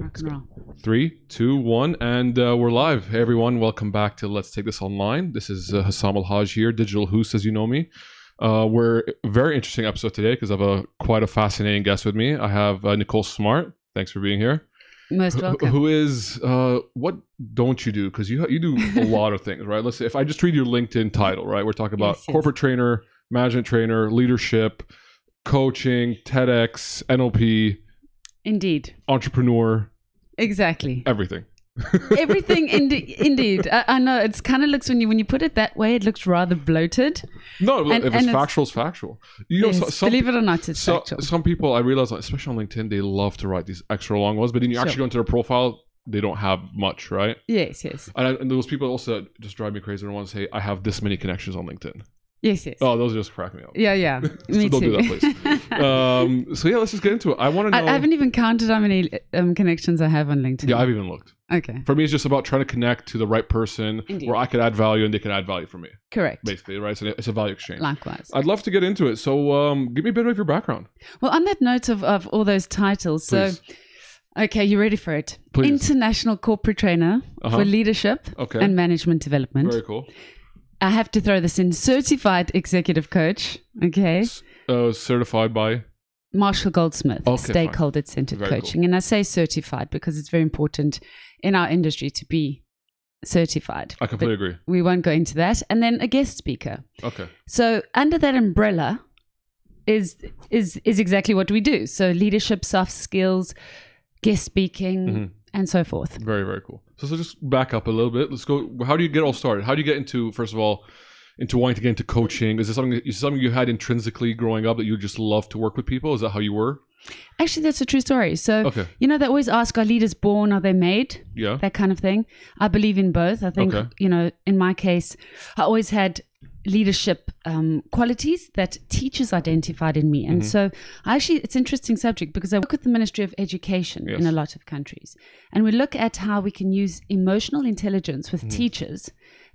Rock and roll. Three, two, one, and uh, we're live. Hey everyone, welcome back to Let's Take This Online. This is uh, Hussam El-Hage here, DigitalHoos, as you know me. Uh, we're very interesting episode today because I have a quite a fascinating guest with me. I have uh, Nicole Smart. Thanks for being here. Most welcome. who is uh, what don't you do? Because you you do a lot of things, right? Let's say if I just read your LinkedIn title, right? We're talking about Yes, yes. corporate trainer, management trainer, leadership, coaching, TEDx, NLP, Indeed. entrepreneur, Exactly. everything. Everything. Indeed. I, I know. It's kind of looks when you when you put it that way, it looks rather bloated. No, And- if it's and it's- factual, it's factual. You know, Yes, so, some, believe it or not, it's so, factual. some people I realize, especially on LinkedIn, they love to write these extra long ones, but then you actually go into their profile, they don't have much, right? yes. Yes. And, I, and those people also just drive me crazy. They want to say, I have this many connections on LinkedIn. Yes. Yes. Oh, those just crack me up. Yeah. Yeah. Me don't too. do that, please. um, so yeah, let's just get into it. I want to know. I, I haven't even counted how many um, connections I have on LinkedIn. yeah, I've even looked. okay. For me, it's just about trying to connect to the right person Indeed. where I could add value and they can add value for me, Correct. basically, right? So it's a value exchange. Likewise. I'd love to get into it. So um, give me a bit of your background. Well, on that note of, of all those titles, Please. so okay, you ready for it? Please. International corporate trainer Uh-huh. for leadership Okay. and management development. Very cool. I have to throw this in. Certified executive coach. Okay. Uh, certified by. Marshall Goldsmith, Okay, stakeholder centered Very cool. coaching. And I say certified because it's very important in our industry to be certified. I completely agree. we won't go into that. And then a guest speaker. Okay. So under that umbrella is is is exactly what we do. So leadership, soft skills, guest speaking, Mhm. And so forth. Very, very cool. So, so just back up a little bit. Let's go. How do you get all started? How do you get into, first of all, into wanting to get into coaching? Is this something, is something you had intrinsically growing up that you just love to work with people? Is that how you were? Actually, that's a true story. So Okay. you know, they always ask, are leaders born? Are they made? Yeah. that kind of thing. I believe in both. I think, Okay. you know, in my case, I always had leadership um, qualities that teachers identified in me. Mm-hmm. And so I actually, it's an interesting subject because I work with the Ministry of Education in a lot of countries. And we look at how we can use emotional intelligence Mm-hmm. with teachers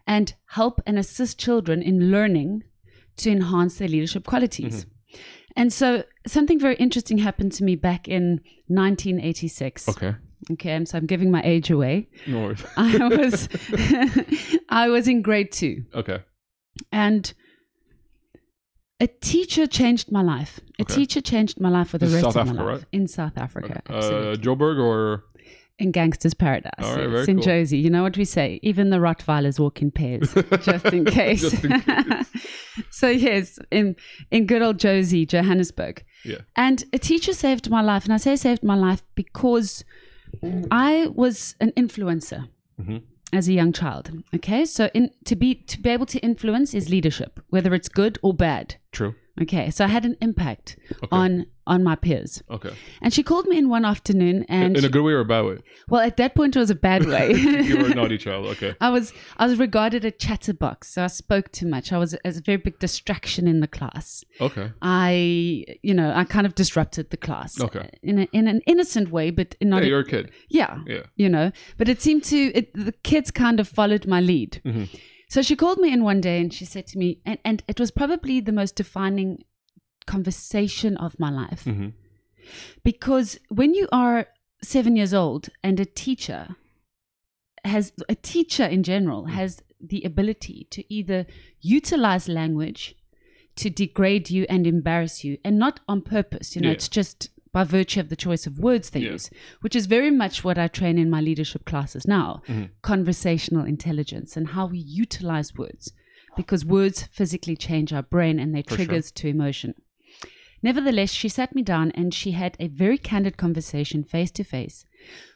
and help and assist children in learning to enhance their leadership qualities. Mm-hmm. And so something very interesting happened to me back in 1986. Okay. Okay, and so I'm giving my age away. No worries. I was I was in grade two, Okay. And a teacher changed my life. A Okay. teacher changed my life for the This rest South of Africa, my life right? in South Africa. Uh, absolutely. Joburg or in Gangsters Paradise. All right, in cool. Jozi. You know what we say? Even the Rottweilers walk in pairs, just in case. Just in case. so yes, in in good old Jozi, Johannesburg. yeah. And a teacher saved my life. And I say saved my life because I was an influencer Mhm. As a young child. Okay. So in to be to be able to influence is leadership, whether it's good or bad. True. Okay. So I had an impact on on my peers. Okay. And she called me in one afternoon and in a good way or a bad way? well at that point it was a bad way. you were a naughty child. Okay. I was I was regarded a chatterbox, so I spoke too much. I was as a very big distraction in the class. Okay. I, you know, I kind of disrupted the class. Okay. In, a, in an innocent way, but in not. Yeah, a- you're a kid. yeah. Yeah. You know, but it seemed to, it, the kids kind of followed my lead. Mhm. So she called me in one day and she said to me, and, and it was probably the most defining conversation of my life. Mhm. Because when you are seven years old and a teacher has, a teacher in general has the ability to either utilize language to degrade you and embarrass you, and not on purpose. You know, Yeah. it's just by virtue of the choice of words they Yeah. use, which is very much what I train in my leadership classes now Mhm. conversational intelligence and how we utilize words, because words physically change our brain and they're For sure. to emotion. Nevertheless, she sat me down and she had a very candid conversation face to face,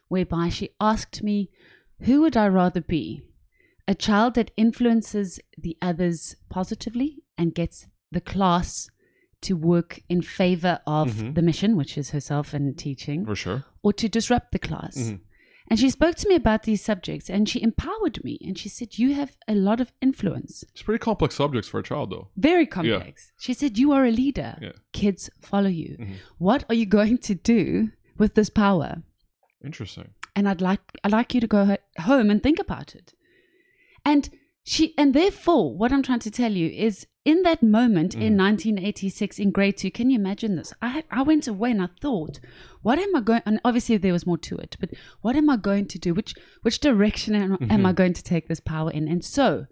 whereby she asked me, Who would I rather be? A child that influences the others positively and gets the class to work in favor of Mhm. the mission, which is herself and teaching, For sure. or to disrupt the class. Mhm. And she spoke to me about these subjects and she empowered me and she said, You have a lot of influence. It's pretty complex subjects for a child, though. Very complex. She said, You are a leader. Yeah. Kids follow you. Mhm. What are you going to do with this power? Interesting. And I'd like I'd like you to go home and think about it. And she and therefore what i'm trying to tell you is in that moment in mm. 1986 in grade two can you imagine this i i went away and i thought what am i going and obviously there was more to it but what am i going to do which which direction am, am i mm-hmm. going to take this power in and so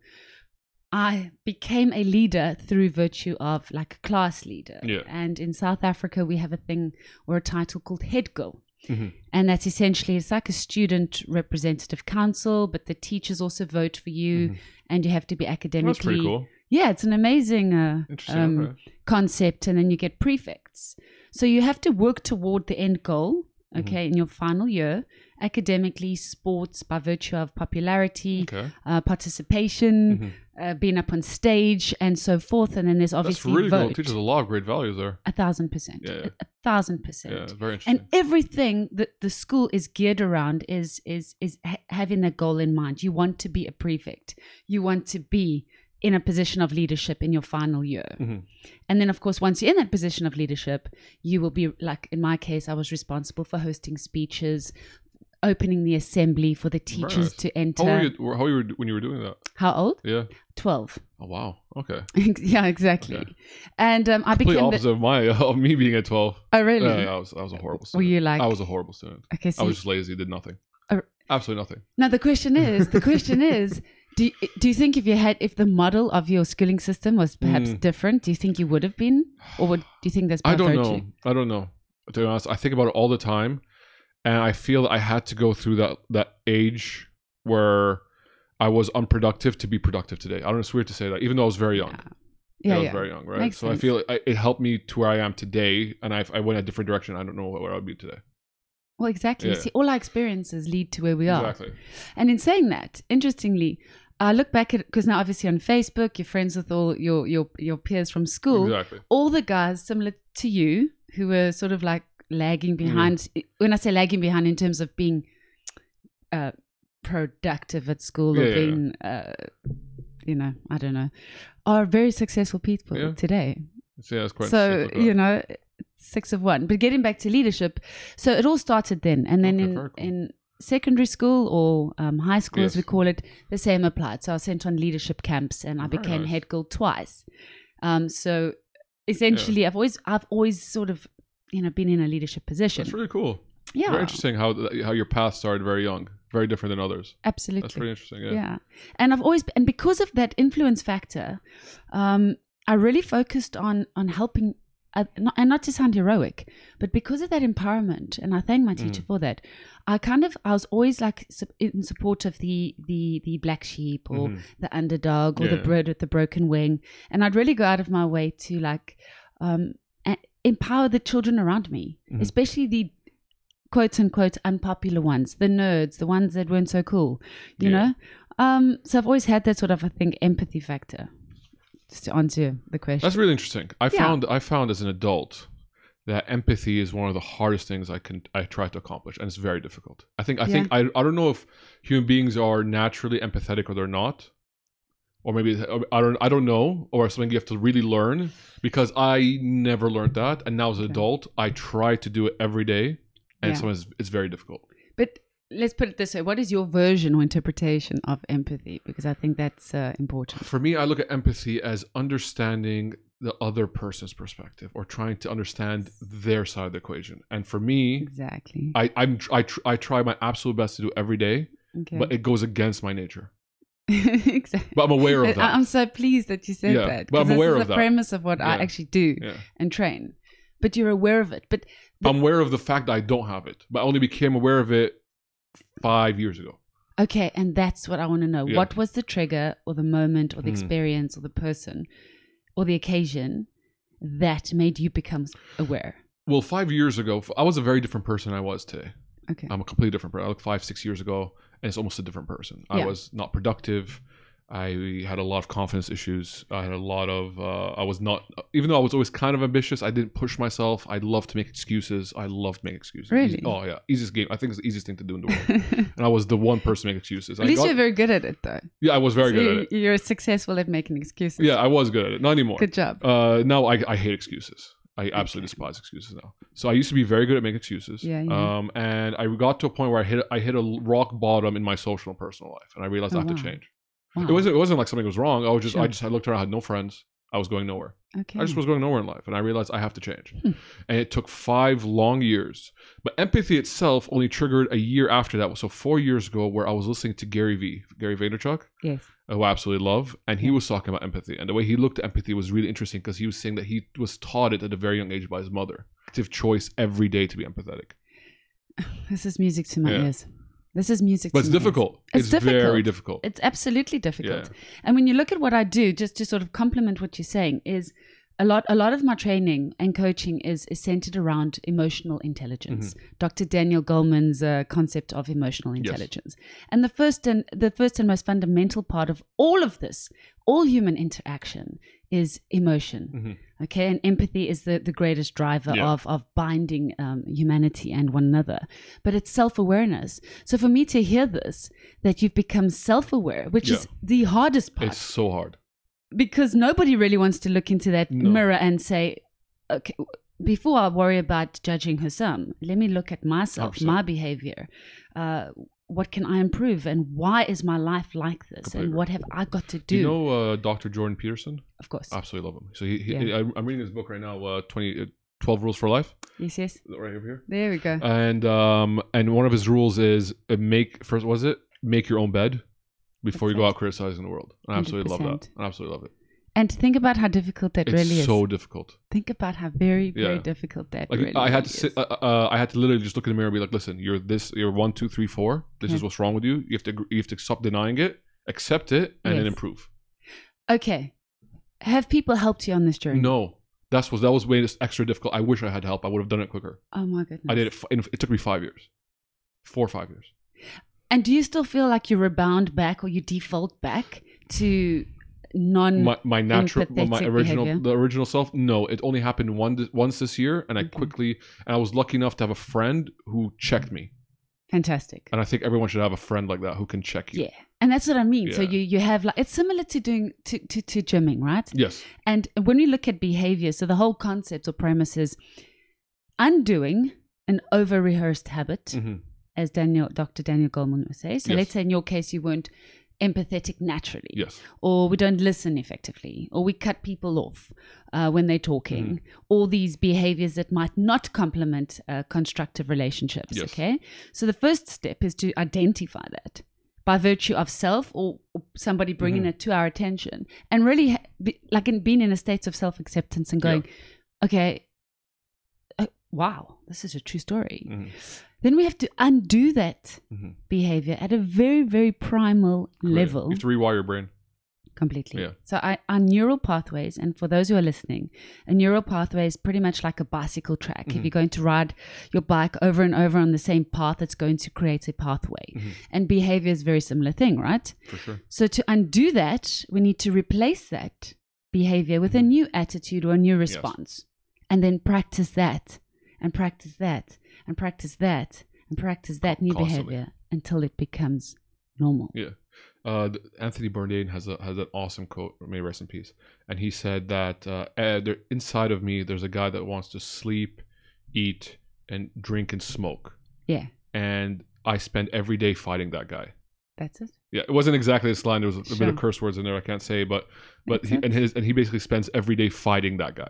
I became a leader through virtue of like a class leader. Yeah. And in South Africa, we have a thing or a title called head girl. Mhm. And that's essentially it's like a student representative council, but the teachers also vote for you, and you have to be academically. That's pretty cool. Yeah, it's an amazing uh, um, concept, and then you get prefects. So you have to work toward the end goal. Mm-hmm. Okay, in your final year, academically, sports by virtue of popularity, Okay. uh, participation, Mhm. Uh, being up on stage, and so forth. And then there's That's obviously really cool. It teaches a lot of great values there. a thousand percent. Yeah, yeah. A, a thousand percent. Yeah, very interesting. And everything that the school is geared around is is is ha- having that goal in mind. You want to be a prefect. You want to be in a position of leadership in your final year. Mhm. And then, of course, once you're in that position of leadership, you will be like in my case, I was responsible for hosting speeches, opening the assembly for the teachers to enter. How old were you, how were when you were doing that? How old? Yeah. Twelve. Oh wow. Okay. yeah, exactly. Okay. And um, I Complete became. The, opposite of my of me being at twelve. oh, really? Yeah, yeah, I was I was a horrible Were you like? I was a horrible student. okay, I was just lazy, did nothing. Oh. Absolutely nothing. Now the question is, the question is, do you, do you think if you had if the model of your schooling system was perhaps Mm. different, do you think you would have been, or would do you think that's by I don't virtue? know. I don't know. To be honest, I think about it all the time, and I feel that I had to go through that that age where I was unproductive to be productive today. I don't know. It's weird to say that, even though I was very young. Yeah, I was yeah. very young, right? Makes so I feel it, it helped me to where I am today, and I, I went a different direction. I don't know where I'd be today. Well, exactly. Yeah. See, all our experiences lead to where we are. Exactly. And in saying that, interestingly, I look back at because now obviously on Facebook, you're friends with all your your your peers from school. Exactly. All the guys similar to you who were sort of like lagging behind. When I say lagging behind, in terms of being uh, productive at school Yeah, or yeah, being, uh, you know, I don't know, are very successful people Yeah. today. So, yeah, quite so you know six of one but getting back to leadership so it all started then and then Okay, in cool. in secondary school or um, high school as we call it the same applied so i was sent on leadership camps and i Very became nice. head girl twice um, so essentially i've always i've always sort of you know been in a leadership position That's really cool. yeah Very interesting how how your path started very young, very different than others. absolutely That's pretty interesting. Yeah. yeah. and i've always and because of that influence factor um i really focused on on helping uh, not, and not to sound heroic but because of that empowerment and i thank my teacher Mm. for that i kind of i was always like in support of the the the black sheep or Mhm. the underdog or the bird with the broken wing and i'd really go out of my way to like um empower the children around me Mhm. especially the quote unquote unpopular ones the nerds the ones that weren't so cool you Yeah. know um so i've always had that sort of i think empathy factor just to answer the question That's really interesting. I Yeah. found I found as an adult that empathy is one of the hardest things I can I try to accomplish, and it's very difficult. I think I think I I don't know if human beings are naturally empathetic or they're not, or maybe I don't I don't know, or something you have to really learn because I never learned that, and now as an Okay. adult I try to do it every day, and Yeah. sometimes it's very difficult. but let's put it this way what is your version or interpretation of empathy because i think that's uh, important For me, I look at empathy as understanding the other person's perspective or trying to understand their side of the equation. And for me, exactly I I'm I, tr- I try my absolute best to do every day, okay but it goes against my nature. Exactly But I'm aware of that. I'm so pleased that you said Yeah, that. but I'm aware of the that. premise of what I actually do yeah. and train. But you're aware of it. But The- I'm aware of the fact that I don't have it, but I only became aware of it five years ago. okay, and that's what I want to know. Yeah. What was the trigger or the moment or the Mhm. experience or the person or the occasion that made you become aware? Well, five years ago, I was a very different person than I was today. Okay. I'm a completely different person. I look five, six years ago, and it's almost a different person. I was not productive. I had a lot of confidence issues. I had a lot of. Uh, I was not, even though I was always kind of ambitious. I didn't push myself. I loved to make excuses. I loved making excuses. Really? Easy- oh yeah, easiest game. I think it's the easiest thing to do in the world. and I was the one person to make excuses. At I least got- you're very good at it, though. yeah, I was very So good you- at it. You're successful at making excuses. Yeah, I was good at it. Not anymore. Good job. Uh, now I, I hate excuses. I absolutely despise excuses now. So I used to be very good at making excuses. Yeah, yeah. Um, and I got to a point where I hit I hit a rock bottom in my social and personal life, and I realized I Oh, have to change. Wow. It wasn't. It wasn't like something was wrong. I was just. I just. I looked around. I had no friends. I was going nowhere. okay. I just was going nowhere in life, and I realized I have to change. Hmm. And it took five long years. But empathy itself only triggered a year after that. So four years ago, where I was listening to Gary V, Gary Vaynerchuk, yes. who I absolutely love, and he Yeah. was talking about empathy, and the way he looked at empathy was really interesting because he was saying that he was taught it at a very young age by his mother. Active choice every day to be empathetic, This is music to my Yeah. ears. This is music but it's difficult. It's very difficult. difficult. It's absolutely difficult. Yeah. And when you look at what I do, just to sort of complement what you're saying, is a lot a lot of my training and coaching is, is centered around emotional intelligence. Dr. Daniel Goleman's uh, concept of emotional intelligence. And the first and the first and most fundamental part of all of this, all human interaction is emotion. Mhm. Okay, and empathy is the, the greatest driver Yeah. of, of binding um, humanity and one another. But it's self awareness. So for me to hear this, that you've become self aware, which is the hardest part, It's so hard. Because nobody really wants to look into that No. mirror and say, okay, before I worry about judging Hussam, let me look at myself, 100%. my behavior. Uh, what can I improve, and why is my life like this, Completely and what have I got to do? You know uh, Dr. Jordan Peterson? of course, Absolutely love him. So he, he Yeah. I, I'm reading his book right now, uh, 20, uh, 12 Rules for Life, yes, yes. right over here. There we go. And um, and one of his rules is uh, make first was it make your own bed before you go out criticizing the world. I absolutely love that. I absolutely love it. And think about how difficult that It's really is. so difficult. think about how very, very Yeah. difficult that Like really I had to sit. Uh, uh, I had to literally just look in the mirror and be like, "Listen, you're this. You're one, two, three, four. This is what's wrong with you. You have to. You have to stop denying it, accept it, and then improve." Okay. Have people helped you on this journey? No, that's was that was way extra difficult. I wish I had help. I would have done it quicker. Oh my goodness. I did it. f- It took me five years, four or five years. And do you still feel like you rebound back or you default back to non my, my natural well, my original behavior. the original self no it only happened one once this year and i Okay. quickly and i was lucky enough to have a friend who checked me fantastic? and i think everyone should have a friend like that who can check you Yeah. And that's what I mean. So you you have like it's similar to doing to, to, to gymming, right? yes And when we look at behavior, so the whole concept or premise is undoing an over rehearsed habit, hmm as Daniel Dr. Daniel Goleman would say. So Yes. let's say in your case you weren't empathetic naturally. yes or we don't listen effectively, or we cut people off uh, when they're talking, Mm-hmm. all these behaviors that might not complement uh, constructive relationships. Yes. Okay. So the first step is to identify that by virtue of self or, somebody bringing Mhm. it to our attention and really ha- be, like in being in a state of self acceptance and Yeah. going, okay, uh, wow, this is a true story. Mhm. Then we have to undo that Mhm. behavior at a very, very primal Correct. level you have to rewire your brain completely. Yeah. So I, our neural pathways, and for those who are listening, a neural pathway is pretty much like a bicycle track. If Mhm. you're going to ride your bike over and over on the same path, it's going to create a pathway. Mhm. And behavior is a very similar thing, right? for sure So to undo that, we need to replace that behavior with a Mhm. new attitude or a new Yes. response. And then practice that and practice that and practice that and practice that new Constantly. behavior until it becomes normal. Yeah. Uh, Anthony Bourdain has a has an awesome quote. May rest in peace. And he said that uh, eh, there, inside of me, there's a guy that wants to sleep, eat, and drink and smoke. Yeah, And I spend every day fighting that guy. that's it. Yeah, it wasn't exactly this line. There was a, a bit of curse words in there. I can't say, but but he, and his and he basically spends every day fighting that guy.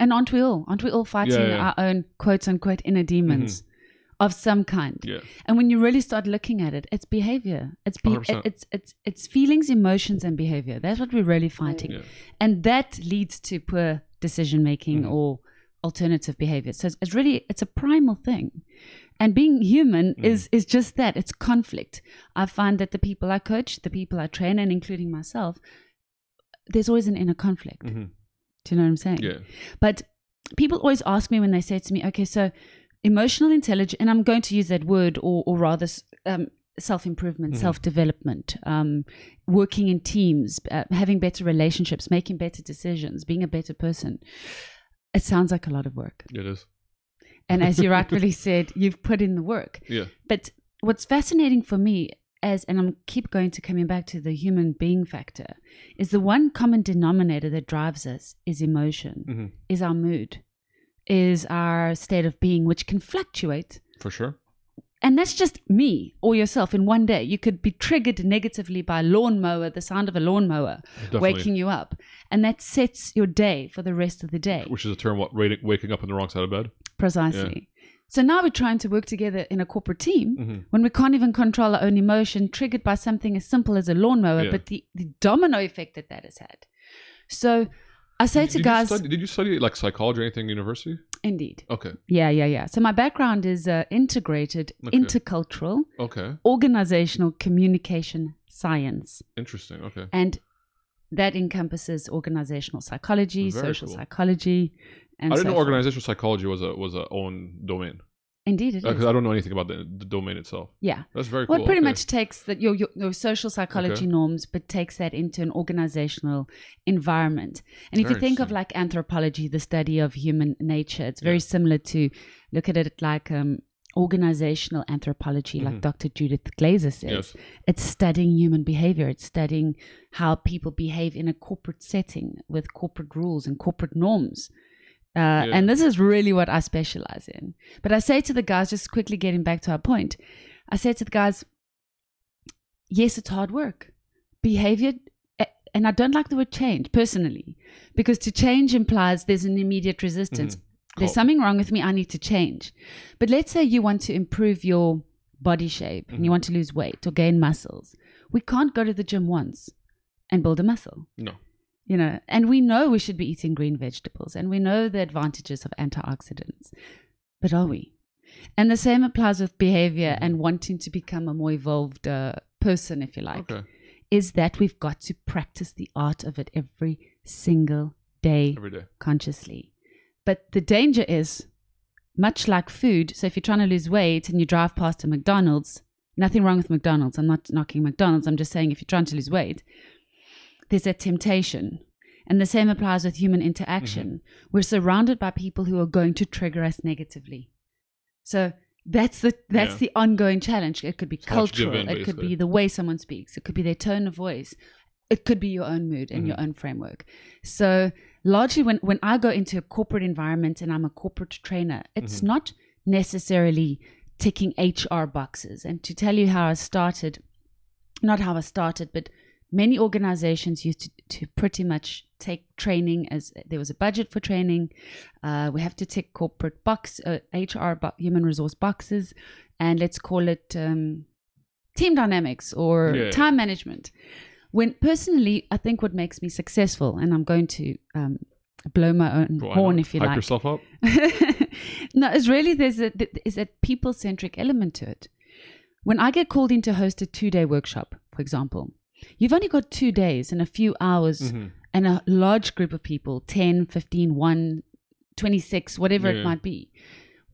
And aren't we all? Aren't we all fighting Yeah, yeah. our own quote unquote inner demons of some kind? Yeah. And when you really start looking at it, it's behavior. It's be- 100%. it's it's it's feelings, emotions, and behavior. That's what we're really fighting, Yeah. and that leads to poor decision making Mhm. or alternative behavior. So it's, it's really it's a primal thing, and being human Mhm. is is just that. It's conflict. I find that the people I coach, the people I train, and including myself, there's always an inner conflict. Do you know what I'm saying? Yeah. But people always ask me when they say to me, okay, so emotional intelligence, and I'm going to use that word, or, or rather, um, self improvement, Mhm. self development, um, working in teams, uh, having better relationships, making better decisions, being a better person. It sounds like a lot of work. It is. And as you rightfully said, you've put in the work. Yeah. But what's fascinating for me as and I'm keep going to coming back to the human being factor is the one common denominator that drives us is emotion hmm is our mood, is our state of being, which can fluctuate For sure. And that's just me or yourself in one day. You could be triggered negatively by a lawnmower, the sound of a lawnmower Definitely. waking you up. And that sets your day for the rest of the day. Which is a term, what, waking up on the wrong side of bed? Precisely. So now we're trying to work together in a corporate team Mhm. when we can't even control our own emotion, triggered by something as simple as a lawnmower, Yeah. but the, the domino effect that that has had. So I say Did- to did guys, You study, did you study like psychology or anything in university? indeed. Okay. Yeah, yeah, yeah. So my background is uh, integrated, Okay. intercultural, Okay. organizational communication science. Interesting. Okay. And that encompasses organizational psychology, Very social cool. psychology, and I didn't so know forth. organizational psychology was a was a own domain Indeed, it because is. I don't know anything about the, the domain itself. Yeah. That's very Well, cool. it pretty okay. much takes the, your, your, your social psychology Okay. norms, but takes that into an organizational environment. And if you think of like anthropology, the study of human nature, it's very similar to look at it like um, organizational anthropology, like Mhm. Dr. Judith Glaser says. Yes. It's studying human behavior. It's studying how people behave in a corporate setting with corporate rules and corporate norms. Uh, Yeah. And this is really what I specialize in. But I say to the guys, just quickly getting back to our point, I say to the guys, yes, it's hard work. Behavior, and I don't like the word change personally, because to change implies there's an immediate resistance. There's Cool. something wrong with me. I need to change. But let's say you want to improve your body shape and you Mhm. want to lose weight or gain muscles. We can't go to the gym once and build a muscle No. You know and we know we should be eating green vegetables and we know the advantages of antioxidants but are we and the same applies with behavior and wanting to become a more evolved uh, person if you like okay. is that we've got to practice the art of it every single day Every day. consciously but the danger is much like food so if you're trying to lose weight and you drive past a mcdonald's nothing wrong with mcdonald's i'm not knocking mcdonald's i'm just saying if you're trying to lose weight there's a temptation. And the same applies with human interaction. We're surrounded by people who are going to trigger us negatively. So that's the that's Yeah. the ongoing challenge. It could be give cultural it could be the way someone speaks it could be their tone of voice it could be your own mood and Mhm. your own framework. So largely when when i go into a corporate environment and i'm a corporate trainer it's Mhm. not necessarily ticking hr boxes. And to tell you how i started not how i started but many organizations used to, to pretty much take training as there was a budget for training uh, we have to tick corporate box uh, hr bo- human resource boxes and let's call it um, team dynamics or Yeah. time management when personally i think what makes me successful and i'm going to um, blow my own Why horn not? if you Hype like yourself up. no, it's really there's a is a people centric element to it. When I get called in to host a two day workshop, for example, you've only got two days and a few hours Mhm. and a large group of people 10, 15, 1, 26, whatever Yeah. it might be.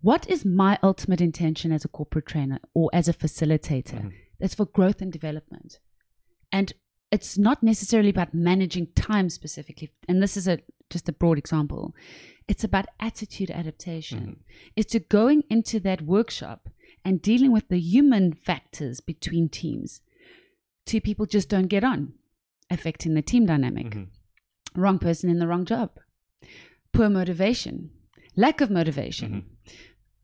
What is my ultimate intention as a corporate trainer or as a facilitator? Mhm. It's for growth and development. And it's not necessarily about managing time specifically. And this is a just a broad example. It's about attitude adaptation. Mhm. It's to going into that workshop and dealing with the human factors between teams. Two people just don't get on, affecting the team dynamic Mhm. wrong person in the wrong job, poor motivation, lack of motivation,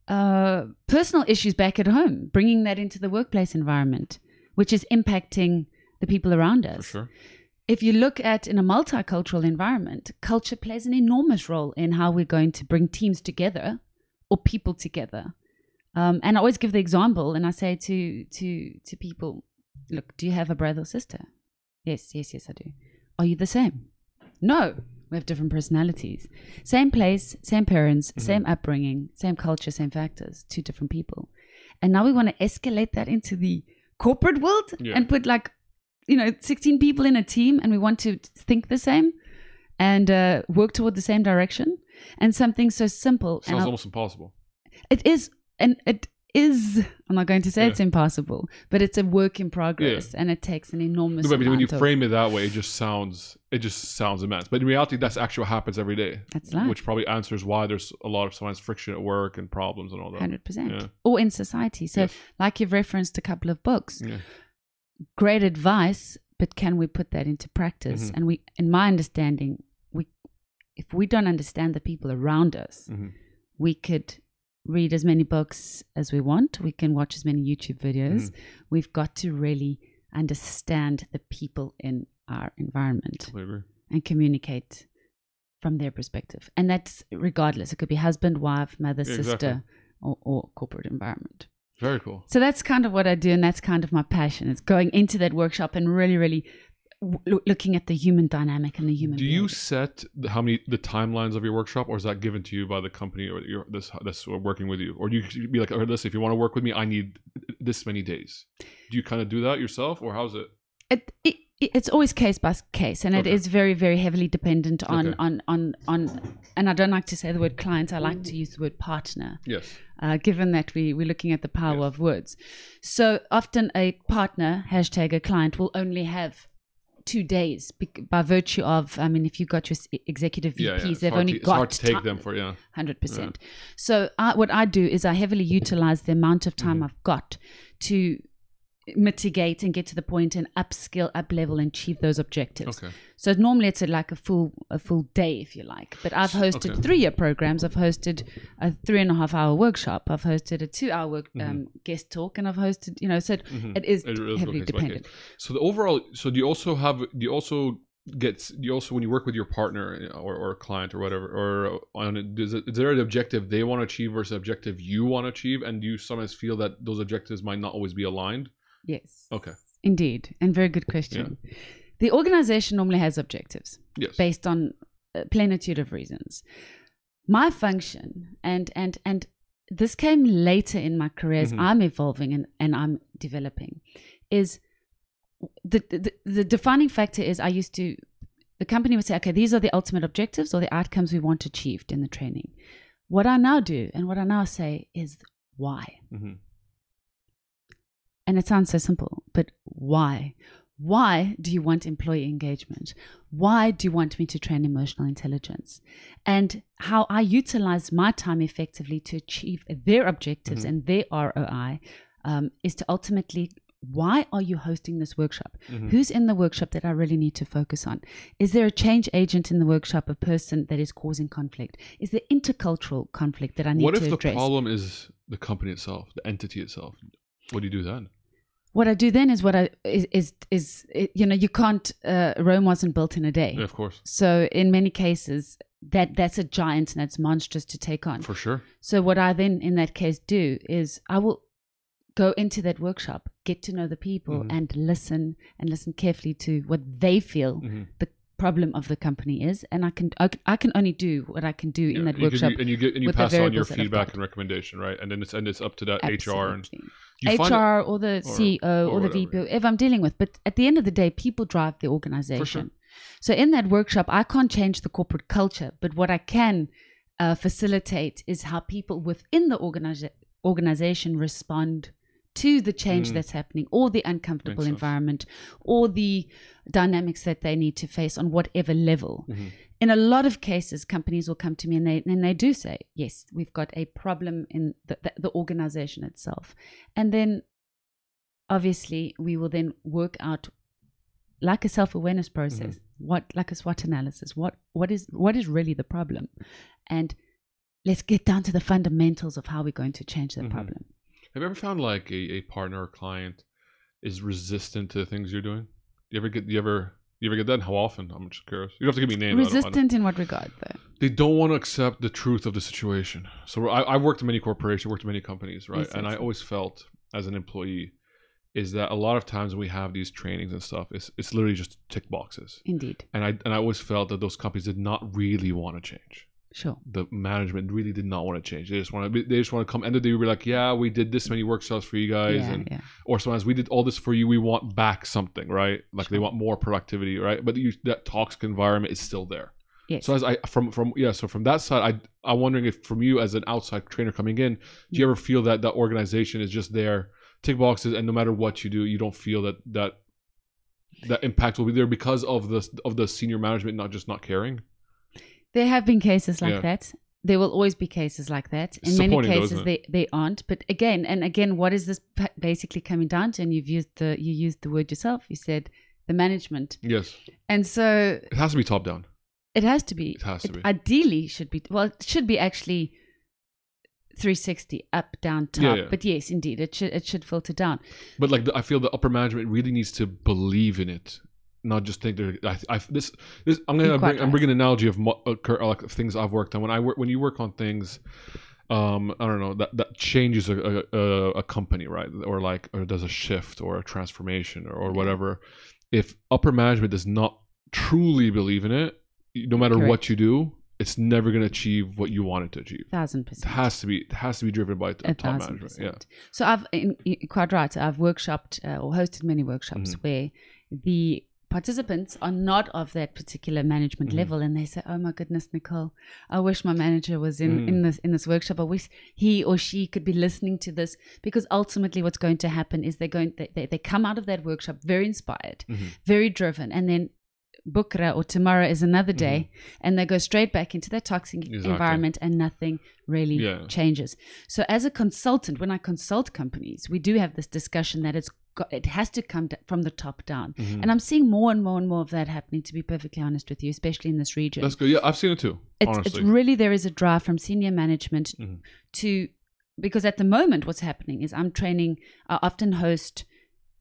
uh, personal issues back at home, bringing that into the workplace environment, which is impacting the people around For us. sure. If you look at in a multicultural environment, culture plays an enormous role in how we're going to bring teams together or people together. Um, and I always give the example, and I say to to to people, look, do you have a brother or sister? Yes, yes, yes, I do. Are you the same? No, we have different personalities. Same place, same parents, same upbringing, same culture, same factors, two different people. And now we want to escalate that into the corporate world Yeah. and put like, you know, 16 people in a team and we want to think the same and uh, work toward the same direction. And something so simple. Sounds almost impossible. it is, and it is. I'm not going to say Yeah. it's impossible, but it's a work in progress, and it takes an enormous. No, but when you of- frame it that way, it just sounds it just sounds immense. But in reality, that's actually what happens every day, that's life. which probably answers why there's a lot of sometimes friction at work and problems and all that. Hundred percent, or in society. So, Yes. like you've referenced a couple of books, Yeah. great advice, but can we put that into practice? Mhm. And we, in my understanding, we, if we don't understand the people around us, Mhm. we could read as many books as we want. We can watch as many YouTube videos. Mm-hmm. We've got to really understand the people in our environment and communicate from their perspective. And that's regardless. It could be husband, wife, mother, Yeah, sister, exactly. or, or corporate environment. Very cool. So that's kind of what I do, and that's kind of my passion. Is going into that workshop and really, really w- looking at the human dynamic and the human. Do you set how many the timelines of your workshop, or is that given to you by the company or your this this working with you, or do you be like, oh, listen, if you want to work with me, I need this many days. Do you kind of do that yourself, or how's it? it, it, it's always case by case and it Okay. is very very heavily dependent on Okay. on on on and i don't like to say the word client i like to use the word partner Yes. uh, given that we, we're looking at the power Yes. of words so often a partner hashtag a client will only have two days by virtue of i mean if you got your executive vps Yeah, yeah. They've only to, got hard to take ti- them for yeah. Hundred percent. So I, what I do is I heavily utilize the amount of Mm-hmm. time I've got to mitigate and get to the point and upskill, up level, and achieve those objectives. Okay. So normally it's a, like a full a full day, if you like. But I've hosted Okay. three year programs. I've hosted a three and a half hour workshop. I've hosted a two hour work, Mm-hmm. um, guest talk, and I've hosted you know. So it- it is It heavily dependent. So the overall, so do you also have, do you also get, do you also when you work with your partner or, or a client or whatever, or on it, is, it, is there an objective they want to achieve versus objective you want to achieve, and do you sometimes feel that those objectives might not always be aligned? Yes. Okay. Indeed, and very good question. The organization normally has objectives. Yes. based on a plenitude of reasons. My function, and and and this came later in my career as Mhm. I'm evolving and, and I'm developing, is the, the the defining factor is I used to the company would say, okay, these are the ultimate objectives or the outcomes we want achieved in the training. What I now do and what I now say is why. hmm And it sounds so simple, but why? Why do you want employee engagement? Why do you want me to train emotional intelligence? And how I utilize my time effectively to achieve their objectives Mhm. and their ROI um, is to ultimately why are you hosting this workshop? Mhm. Who's in the workshop that I really need to focus on? Is there a change agent in the workshop, a person that is causing conflict? Is there intercultural conflict that I need to address? What if the problem is the company itself, the entity itself? What do you do then? what I do then is what I is is, is it, you know you can't uh, Rome wasn't built in a day. Yeah, of course, So in many cases that that's a giant and that's monstrous to take on. for sure. So what I then in that case do is I will go into that workshop, get to know the people Mhm. and listen and listen carefully to what they feel Mhm. the problem of the company is and I can I, can- I can only do what I can do in that you can- workshop. and you get and you pass on your variables that I've feedback and recommendation, right? And then it's and it's up to that HR and Absolutely. You find it- HR or the CEO or, or the VP, if I'm dealing with. But at the end of the day, people drive the organization. So in that workshop, I can't change the corporate culture, but what I can uh, facilitate is how people within the organiza- organization respond to the change Mm. that's happening or the uncomfortable Makes sense. environment or the dynamics that they need to face on whatever level Mhm. in a lot of cases, companies will come to me and they and they do say, "Yes, we've got a problem in the, the, the organization itself," and then obviously we will then work out like a self awareness process, what like a SWOT analysis, what what is what is really the problem, and let's get down to the fundamentals of how we're going to change that Mhm. problem. Have you ever found like a, a partner or client is resistant to the things you're doing? You ever get you ever you ever get that? How often? I'm just curious. You don't have to give me names. I don't- I don't- Resistant in what regard, though? they don't want to accept the truth of the situation. So I, I worked in many corporations, worked in many companies, right? Yes, and I always felt as an employee is that a lot of times we have these trainings and stuff, it's it's literally just tick boxes. Indeed, And I and I always felt that those companies did not really want to change. Sure. The management really did not want to change. They just want to. They just want to come. end And then they were like, "Yeah, we did this many workshops for you guys, yeah, and yeah. or sometimes we did all this for you. We want back something, right? Like they want more productivity, right? But you, that toxic environment is still there. Yes. So as I from from yeah, so from that side, I I'm wondering if from you as an outside trainer coming in, do you mm. ever feel that that organization is just there, tick boxes, and no matter what you do, you don't feel that that that impact will be there because of the of the senior management not just not caring. There have been cases like Yeah. that. There will always be cases like that. In many though, cases, they, they aren't. But again and again, what is this basically coming down to? And you've used the you used the word yourself. You said the management, Yes, and so it has to be top down. it has to be. It has to be. Ideally, should be. Well, it should be actually 360 up down top Yeah, yeah. but yes indeed it should it should filter down But like, the, I feel the upper management really needs to believe in it, not just think they're. I, I this this I'm gonna bring, I'm bringing an analogy of mo- uh, like things I've worked on. When I work, when you work on things, um, I don't know that that changes a a, a, company, right? Or like, or does a shift or a transformation or, or whatever. If upper management does not truly believe in it, no matter what you do, it's never gonna achieve what you want it to achieve. thousand It percent has to be. It has to be driven by top management. Yeah. So I've in, quite right. I've workshopped uh, or hosted many workshops Mhm. where the participants are not of that particular management Mhm. level, and they say, "Oh my goodness, Nicole, I wish my manager was in Mm. in this in this workshop. I wish he or she could be listening to this because ultimately, what's going to happen is they're going they, they, they come out of that workshop very inspired, Mhm. very driven, and then." Bukra or tomorrow is another day, and they go straight back into that toxic Mm-hmm. Exactly. environment, and nothing really Yeah. changes. So, as a consultant, when I consult companies, we do have this discussion that it's got, it has to come d- from the top down, Mhm. and I'm seeing more and more and more of that happening. To be perfectly honest with you, especially in this region, That's good. Yeah, I've seen it too. it's, it's really there is a drive from senior management Mhm. to because at the moment what's happening is I'm training. I often host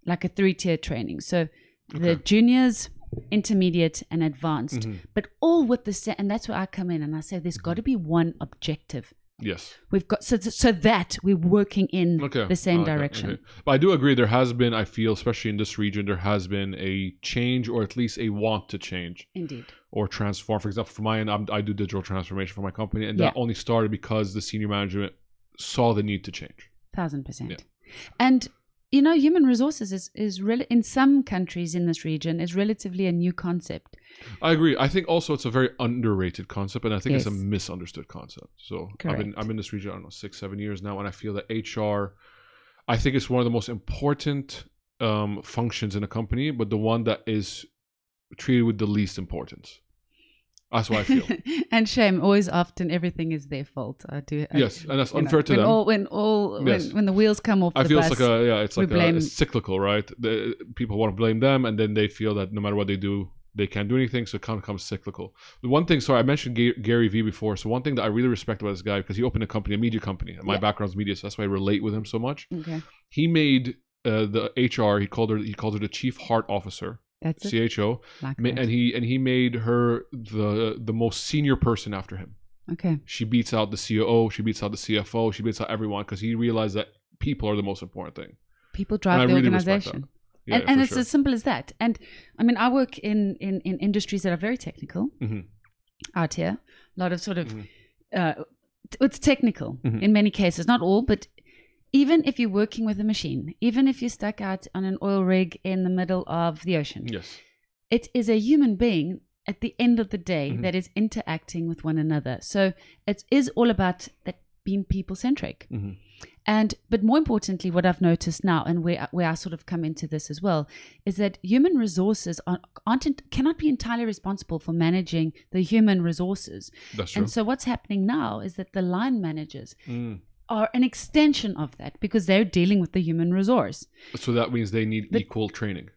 like a three tier training, so the juniors. Intermediate and advanced, Mhm. but all with the same, and that's where I come in and I say there's got to be one objective Yes. We've got so so that we're working in Okay. the same direction. Okay. But I do agree. There has been, I feel, especially in this region, there has been a change, or at least a want to change Indeed. or transform. For example, for my end, I'm, I do digital transformation for my company, and that Yeah. only started because the senior management saw the need to change. Thousand percent. Yeah. And you know, human resources is is really in some countries in this region is relatively a new concept. I agree. I think also it's a very underrated concept, and I think it's a misunderstood concept. So I've been I'm in this region I don't know six seven years now, and I feel that HR, I think it's one of the most important um, functions in a company, but the one that is treated with the least importance. That's what I feel. and shame, always often everything is their fault. I do. I- yes, and that's you know, unfair to when them. All, when all Yes. when, when the wheels come off I the feel bus, it's like a yeah, it's like a, it's cyclical, right? The, people want to blame them, and then they feel that no matter what they do, they can't do anything. So it kind of becomes cyclical. The one thing, sorry, I mentioned Ga- Gary Vee before. So one thing that I really respect about this guy because he opened a company, a media company. And my Yeah. background's media, so that's why I relate with him so much. okay, He made uh, the HR. He called her. He called her the chief heart officer, that's it. CHO, Like Ma- that. and he and he made her the the most senior person after him. okay, She beats out the COO. She beats out the CFO. She beats out everyone because he realized that people are the most important thing. people drive the really organization. Yeah, and and it's sure. as simple as that. And I mean, I work in, in, in industries that are very technical Mhm. out here. A lot of sort of, Mhm. uh, it's technical Mhm. in many cases, not all, but even if you're working with a machine, even if you're stuck out on an oil rig in the middle of the ocean, Yes. it is a human being at the end of the day Mhm. that is interacting with one another. So it is all about that being people centric. Mhm. And but more importantly, what I've noticed now, and where where I sort of come into this as well, is that human resources aren't, aren't cannot be entirely responsible for managing the human resources. That's true. And so what's happening now is that the line managers Mm. Are an extension of that because they're dealing with the human resource. So that means they need But- equal training.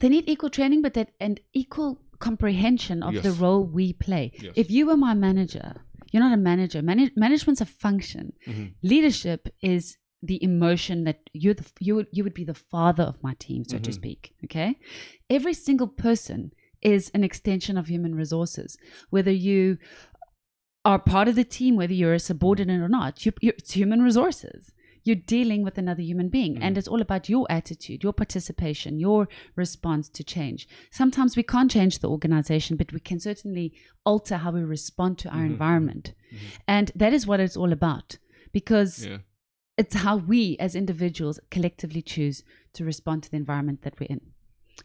They need equal training, but that and equal comprehension of the role we play. Yes. If you were my manager, you're not a manager. Manage, management's a function. Mhm. Leadership is the emotion that you're the, you would you would be the father of my team, so to Mhm. speak. Okay, every single person is an extension of human resources. Whether you are part of the team, whether you're a subordinate or not, you, you, it's human resources. You're dealing with another human being, and Mhm. it's all about your attitude, your participation, your response to change. Sometimes we can't change the organization, but we can certainly alter how we respond to our Mhm. environment. Mhm. And that is what it's all about because Yeah. it's how we as individuals collectively choose to respond to the environment that we're in.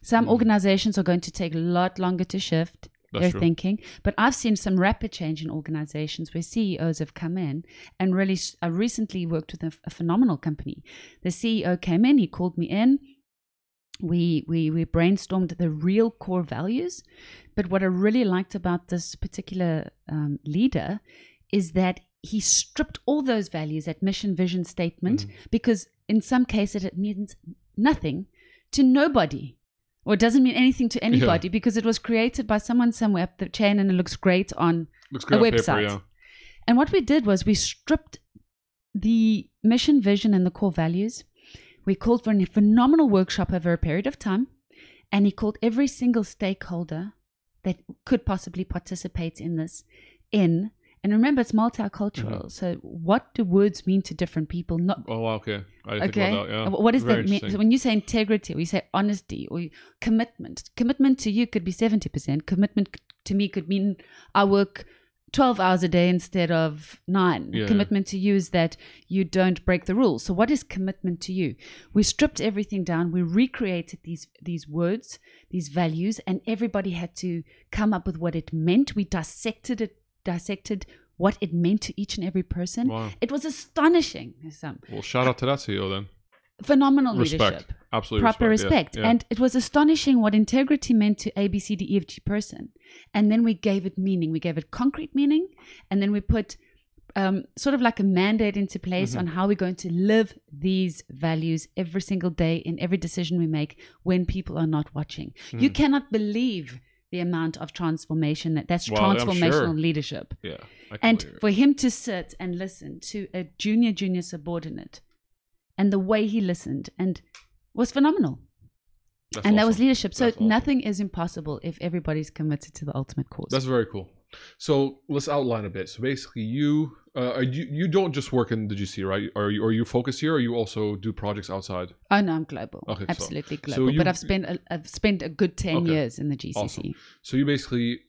Some Mhm. organizations are going to take a lot longer to shift That's their true. thinking, but I've seen some rapid change in organizations where CEOs have come in and really. I recently worked with a, a phenomenal company. The CEO came in, he called me in. We, we we brainstormed the real core values, but what I really liked about this particular um, leader is that he stripped all those values, that mission, vision, statement, Mhm. because in some cases it means nothing to nobody or it doesn't mean anything to anybody because it was created by someone somewhere up the chain and it looks great on Looks great a on paper, website. yeah. and what we did was we stripped the mission, vision, and the core values. We called for a phenomenal workshop over a period of time, and he called every single stakeholder that could possibly participate in this in. And remember, it's multicultural. Mm-hmm. So, what do words mean to different people? Not Oh, okay. I okay. think about that. Yeah. Wh- What does Very that mean? So when you say integrity, or you say honesty, or commitment, commitment to you could be seventy percent. Commitment to me could mean I work twelve hours a day instead of nine. Yeah. Commitment to you is that you don't break the rules. So what is commitment to you? We stripped everything down. We recreated these these words, these values, and everybody had to come up with what it meant. We dissected it, dissected what it meant to each and every person. Wow. It was astonishing. Some Well, shout out to that CEO then. phenomenal Respect. leadership Absolutely. proper respect. respect, Yeah, yeah. and it was astonishing what integrity meant to a b c d e f g person and then we gave it meaning we gave it concrete meaning and then we put um, sort of like a mandate into place Mm-hmm. on how we're going to live these values every single day in every decision we make when people are not watching you Mm. cannot believe the amount of transformation that that's Well, transformational sure. leadership yeah. And for him to sit and listen to a junior junior subordinate and the way he listened and was phenomenal That's and that was leadership so That's awesome. nothing is impossible if everybody's committed to the ultimate cause That's very cool. So let's outline a bit. So basically, you uh, you you don't just work in the GCC, right? Are you are you focused here, or you also do projects outside? oh no i'm global Okay, absolutely so global you- but i've spent a, i've spent a good 10 Okay. years in the gcc Awesome. So you basically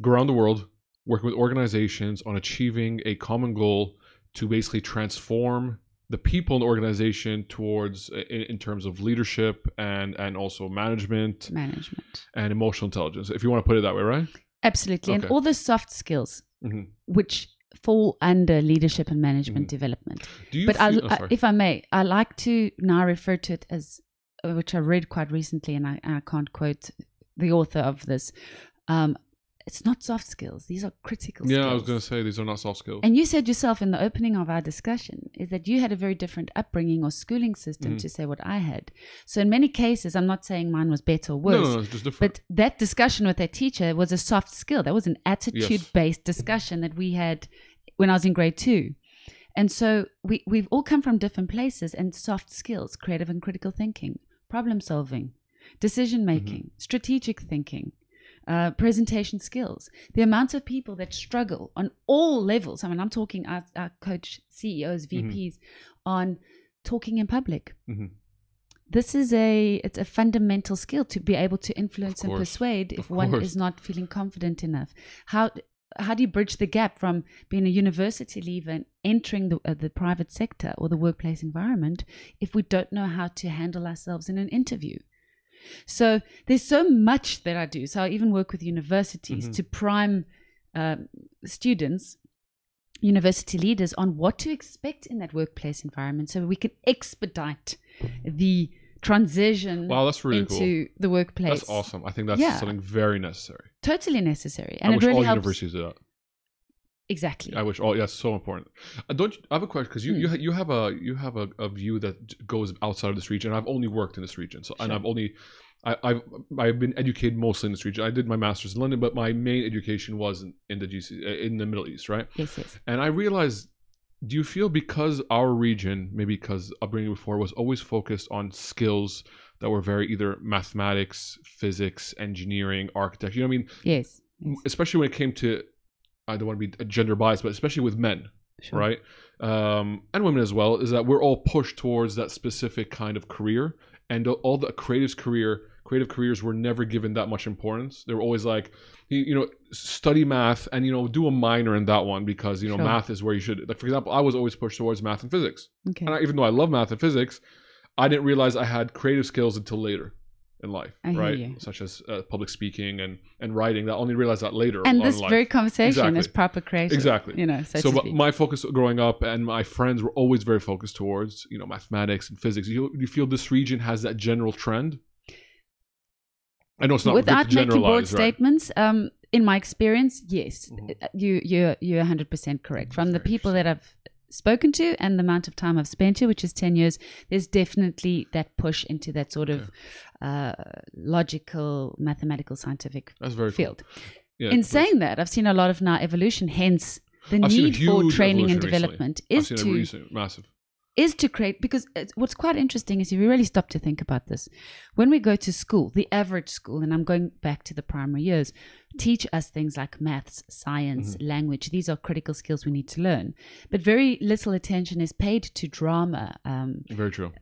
go around the world working with organizations on achieving a common goal to basically transform the people in the organization towards in, in terms of leadership and and also management management and emotional intelligence if you want to put it that way right absolutely and all the soft skills Mhm. which fall under leadership and management development do you but feel, oh, I- sorry. if I may, I like to now refer to it as, uh, which I read quite recently, and I, and I can't quote the author of this. Um, it's not soft skills; these are critical. yeah skills. i was going to say these are not soft skills And you said yourself in the opening of our discussion is that you had a very different upbringing or schooling system Mhm. to say what I had. So in many cases, I'm not saying mine was better or worse. no, no, it's just different But that discussion with that teacher was a soft skill. That was an attitude based discussion that we had when I was in grade two. And so we, we've all come from different places and soft skills, creative and critical thinking, problem solving, decision making, strategic thinking, uh, presentation skills. The amount of people that struggle on all levels, I mean, I'm talking our, our coach, CEOs, VPs, on talking in public. Mhm. this is a it's a fundamental skill to be able to influence and persuade if one is not feeling confident enough. How how do you bridge the gap from being a university leaver and entering the, uh, the private sector or the workplace environment if we don't know how to handle ourselves in an interview so there's so much that i do so i even work with universities Mhm. to prime um, students university leaders on what to expect in that workplace environment so we can expedite the transition wow that's really into cool the workplace. that's awesome i think that's Yeah. something very necessary Totally necessary. i And wish it really all helps. universities do that Exactly. I wish all yeah, so important. Uh, don't you, I have a question because you Hmm. you, you have a you have a, a view that goes outside of this region. I've only worked in this region, so and I've only I, I've I've been educated mostly in this region. I did my master's in London, but my main education was in, in the GCC uh, in the Middle East, right? yes, yes. And I realized, do you feel because our region, maybe because upbringing before was always focused on skills that were very either mathematics, physics, engineering, architecture. You know what I mean? Yes. yes. Especially when it came to, I don't want to be gender biased, but especially with men Sure. right? Um, and women as well, is that we're all pushed towards that specific kind of career, and all the creatives career, creative careers were never given that much importance. They were always like, you, you know, study math and you know do a minor in that one because you know Sure. math is where you should. Like for example, I was always pushed towards math and physics, Okay. and I, even though I love math and physics, I didn't realize I had creative skills until later in life, I right? you. Such as uh, public speaking and and writing. That I only realized that later. and this life. very conversation Exactly. is proper creation. Exactly. You know, so, so to but speak. my focus growing up and my friends were always very focused towards you know mathematics and physics you, you feel this region has that general trend i know it's not Without making broad right? statements, um, in my experience, yes, Mhm. uh, you you're you're 100 percent correct. From the people that I've spoken to and the amount of time I've spent here, which is 10 years, there's definitely that push into that sort of uh, logical, mathematical, scientific that's very cool. field. yeah in saying that, I've seen a lot of now evolution, hence the I've need for training and recently. development I've is to massive. Is to create because it's, what's quite interesting is if you really stop to think about this when we go to school the average school and i'm going back to the primary years teach us things like maths science Mm-hmm. language these are critical skills we need to learn but very little attention is paid to drama um, Very true.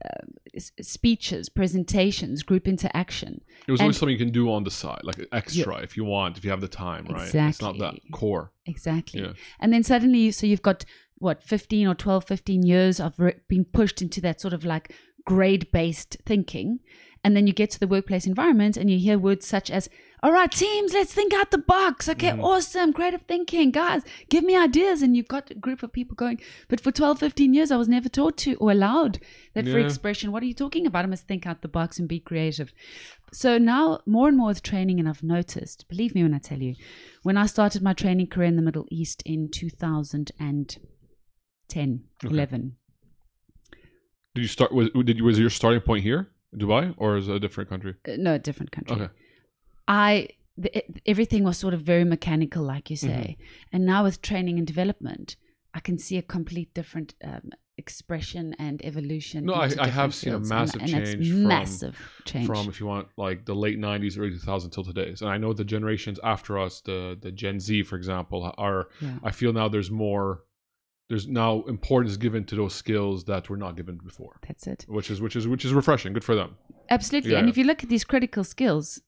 s- speeches presentations group interaction It was and- always something you can do on the side, like extra if you want, if you have the time, right? It's not that core. Exactly. Yeah. And then suddenly, so you've got what, 15 or 12, 15 years of re- being pushed into that sort of like grade based thinking. And then you get to the workplace environment and you hear words such as, all right, teams, let's think out the box. Okay, Mm-hmm. awesome, creative thinking. Guys, give me ideas. And you've got a group of people going, but for 12, 15 years, I was never taught to or allowed that free expression. What are you talking about? I must think out the box and be creative. So now, more and more with training, and I've noticed, believe me when I tell you, when I started my training career in the Middle East in 2010, Okay. 11, Did you start? Was did you, was your starting point here, Dubai, or is it a different country? uh, no, a different country. Okay. I the, it- everything was sort of very mechanical, like you say, Mm-hmm. and now with training and development, I can see a complete different um, expression and evolution. No, I- I have seen a massive and, and change it's from- massive change. From if you want like the late '90s, early 2000s till today's, and I know the generations after us, the the Gen Z, for example, are. yeah. I feel now there's more. There's now importance given to those skills that were not given before, That's it. which is which is which is refreshing. Good for them. Absolutely. Yeah. And if you look at these critical skills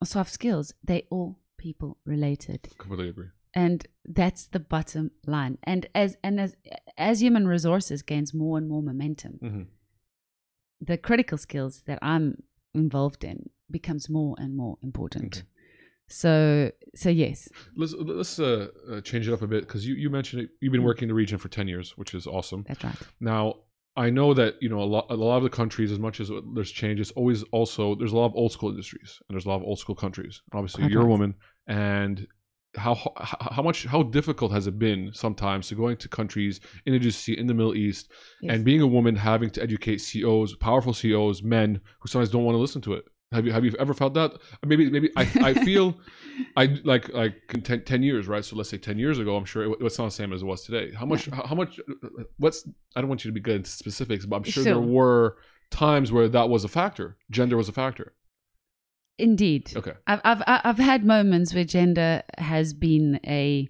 or soft skills, they all people related. Completely agree. And that's the bottom line. And as and as as human resources gains more and more momentum, hmm the critical skills that I'm involved in becomes more and more important. So so yes. Let's let's uh, uh, change it up a bit because you, you mentioned it. You've been working in the region for ten years, which is awesome. That's right. Now I know that you know a lot a lot of the countries, as much as there's changes, always also there's a lot of old school industries and there's a lot of old school countries. And obviously, Quite you're a woman, and how how how much how difficult has it been sometimes to going to countries in the in the Middle East Yes. and being a woman having to educate CEOs, powerful CEOs, men who sometimes don't want to listen to it. Have you have you ever felt that? Maybe maybe I, I feel I like like 10, 10 years, right? So let's say ten years ago, I'm sure it, it's not the same as it was today. How much? How, how much? What's? I don't want you to be good into specifics, but I'm sure, there were times where that was a factor. Gender was a factor. Indeed. Okay. I've I've I've had moments where gender has been a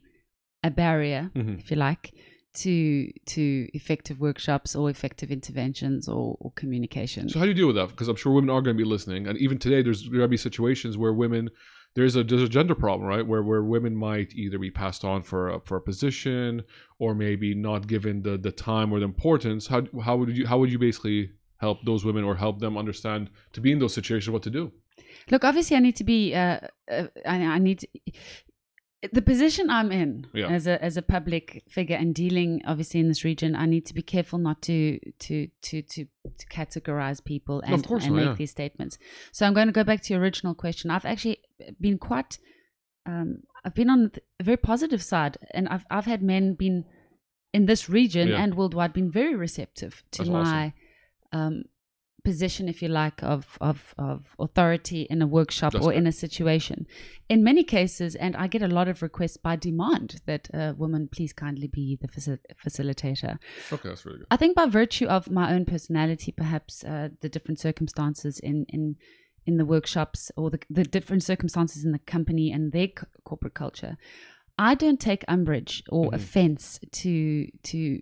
a barrier, Mhm. if you like, to to effective workshops or effective interventions or, or communication. So how do you deal with that? Because I'm sure women are going to be listening, and even today, there's going to be situations where women there's a there's a gender problem, right? Where where women might either be passed on for a, for a position or maybe not given the the time or the importance. How how would you how would you basically help those women or help them understand to be in those situations what to do? Look, obviously, I need to be. Uh, uh, I, I need to, the position I'm in Yeah. as a as a public figure and dealing obviously in this region. I need to be careful not to to to to, to categorize people and, and not, make yeah. these statements. So I'm going to go back to your original question. I've actually been quite. Um, I've been on a very positive side, and I've I've had men been in this region Yeah. and worldwide been very receptive to That's my um, position, if you like, of, of, of authority in a workshop That's or right. in a situation. In many cases, and I get a lot of requests by demand that a woman please kindly be the facil- facilitator. Okay, that's really good. I think by virtue of my own personality, perhaps uh, the different circumstances in, in in the workshops or the, the different circumstances in the company and their c- corporate culture, I don't take umbrage or Mhm. offense to to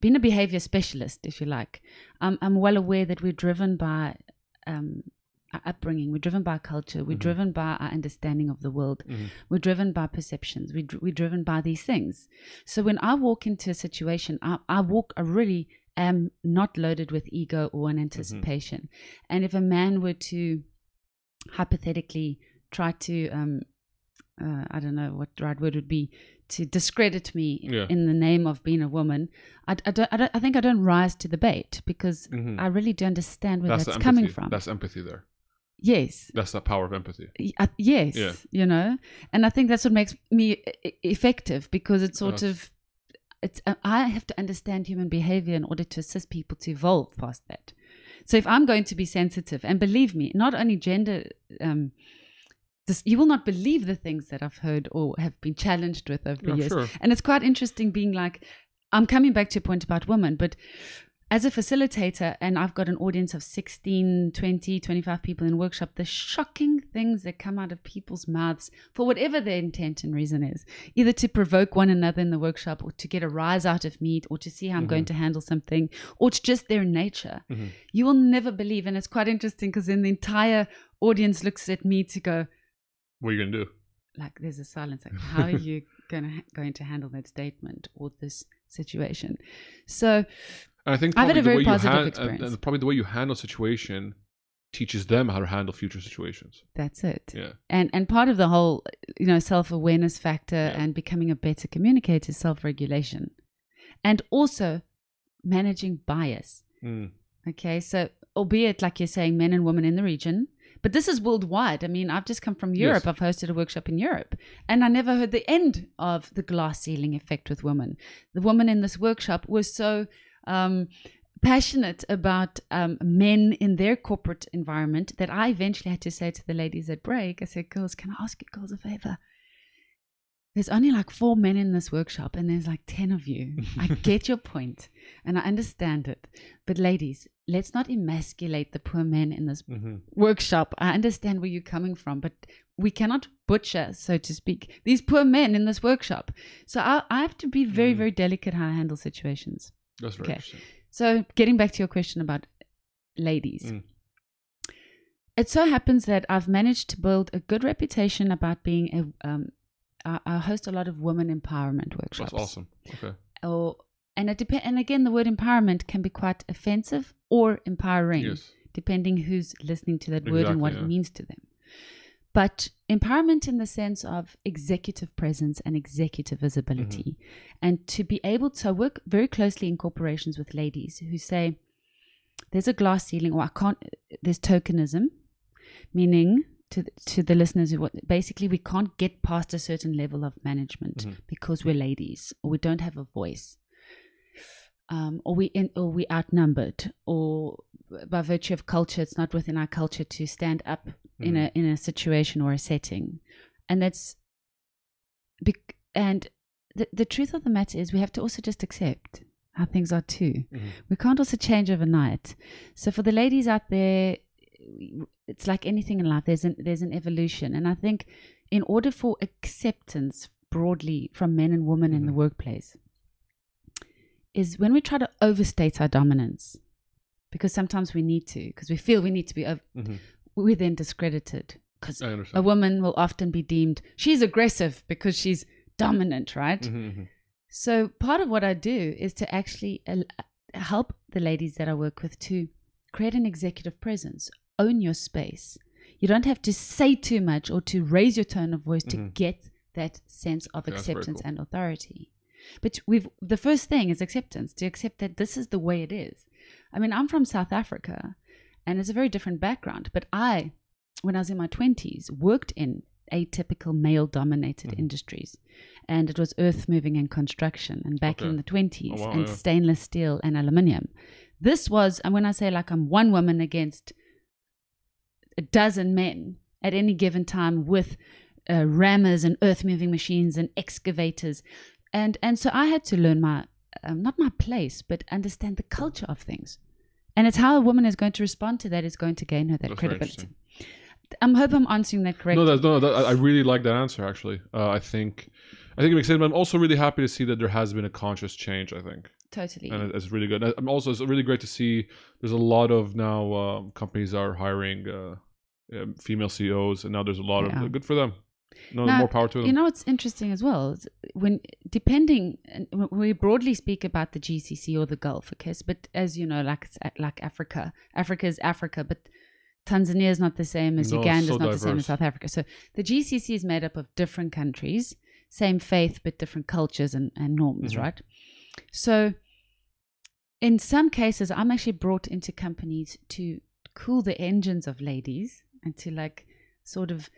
being a behavior specialist, if you like. I'm, I'm well aware that we're driven by um, our upbringing, we're driven by culture, we're Mhm. driven by our understanding of the world, Mhm. we're driven by perceptions, we're, we're driven by these things. So when I walk into a situation, I, I walk, I really am not loaded with ego or an anticipation. And if a man were to hypothetically try to, um, uh, I don't know what the right word would be, to discredit me Yeah. in the name of being a woman, I, I, don't, I, don't, I think I don't rise to the bait because Mhm. I really do understand where That's, that's, coming from. That's empathy there. yes. That's the power of empathy. Uh, yes Yeah. you know and i think that's what makes me effective because it's sort Yes. of it's uh, i have to understand human behavior in order to assist people to evolve past that so if i'm going to be sensitive and believe me not only gender um, this, you will not believe the things that I've heard or have been challenged with over the Yeah, years. sure. And it's quite interesting being like, I'm coming back to your point about women, but as a facilitator, and I've got an audience of 16, 20, 25 people in workshop, the shocking things that come out of people's mouths for whatever their intent and reason is, either to provoke one another in the workshop or to get a rise out of me or to see how I'm going to handle something or it's just their nature. Mhm. You will never believe. And it's quite interesting because then the entire audience looks at me to go, What are you gonna do? like there's a silence like how are you going to going to handle that statement or this situation so And I think I've had a very positive and, experience. and probably the way you handle situation teaches them how to handle future situations. that's it Yeah. and and part of the whole you know self-awareness factor Yeah. and becoming a better communicator is self-regulation and also managing bias Mm. okay so albeit like you're saying men and women in the region but this is worldwide. I mean, I've just come from Europe. Yes. I've hosted a workshop in Europe, and I never heard the end of the glass ceiling effect with women. The woman in this workshop was so um, passionate about um, men in their corporate environment that I eventually had to say to the ladies at break, I said, Girls, can I ask you girls a favor? There's only like four men in this workshop, and there's like 10 of you. I get your point, and I understand it. But, ladies, let's not emasculate the poor men in this hmm workshop. I understand where you're coming from, but we cannot butcher, so to speak, these poor men in this workshop. So I, I have to be very, Mm. very delicate how I handle situations. That's very Okay. interesting. So getting back to your question about ladies. Mm. It so happens that I've managed to build a good reputation about being a. Um, I, I host a lot of women empowerment workshops. That's awesome. Okay. Or and it depend. And again, the word empowerment can be quite offensive or empowering Yes. depending who's listening to that word and what yeah. it means to them. But empowerment in the sense of executive presence and executive visibility. Mm-hmm. And to be able to work very closely in corporations with ladies who say, there's a glass ceiling, or I can't, there's tokenism, meaning to, to the listeners, who basically we can't get past a certain level of management Mhm. because we're ladies or we don't have a voice. Um, or we in, or we outnumbered, or by virtue of culture, it's not within our culture to stand up in a in a situation or a setting, and that's bec- and the the truth of the matter is we have to also just accept how things are too. Mhm. We can't also change overnight. So for the ladies out there, it's like anything in life. There's an there's an evolution, and I think in order for acceptance broadly from men and women in the Mhm. workplace, is when we try to overstate our dominance, because sometimes we need to, because we feel we need to be, ov- Mhm. we're then discredited. Because a woman will often be deemed she's aggressive because she's dominant, right? Mhm, mhm. So part of what I do is to actually uh, help the ladies that I work with to create an executive presence, own your space. You don't have to say too much or to raise your tone of voice to Mhm. get that sense of Yeah, acceptance cool. and authority. But we've the first thing is acceptance to accept that this is the way it is. I mean, I'm from South Africa, and it's a very different background. But I, when I was in my twenties, worked in atypical male-dominated Mhm. industries, and it was earth moving and construction, and back Okay. in the twenties, Oh, wow, and yeah. stainless steel and aluminium. This was, and when I say like I'm one woman against a dozen men at any given time with uh, rammers and earth moving machines and excavators and and so i had to learn my um, not my place but understand the culture of things and it's how a woman is going to respond to that is going to gain her that That's credibility i hope i'm answering that correctly No, that's no. That, I I really like that answer. Actually, uh, I think, I think it makes sense. But I'm also really happy to see that there has been a conscious change. I think, totally and it's really good. I'm also it's really great to see. There's a lot of now um, companies are hiring uh, um, female CEOs, and now there's a lot Yeah. of good for them. No, Now, more power to them. You know it's interesting as well? When depending, we broadly speak about the GCC or the Gulf, okay, but as you know, like like Africa, Africa is Africa, but Tanzania is not the same as No, Uganda so is not the same as. South Africa. So the GCC is made up of different countries, same faith but different cultures and, and norms, Mhm. right? So in some cases, I'm actually brought into companies to cool the engines of ladies and to like sort of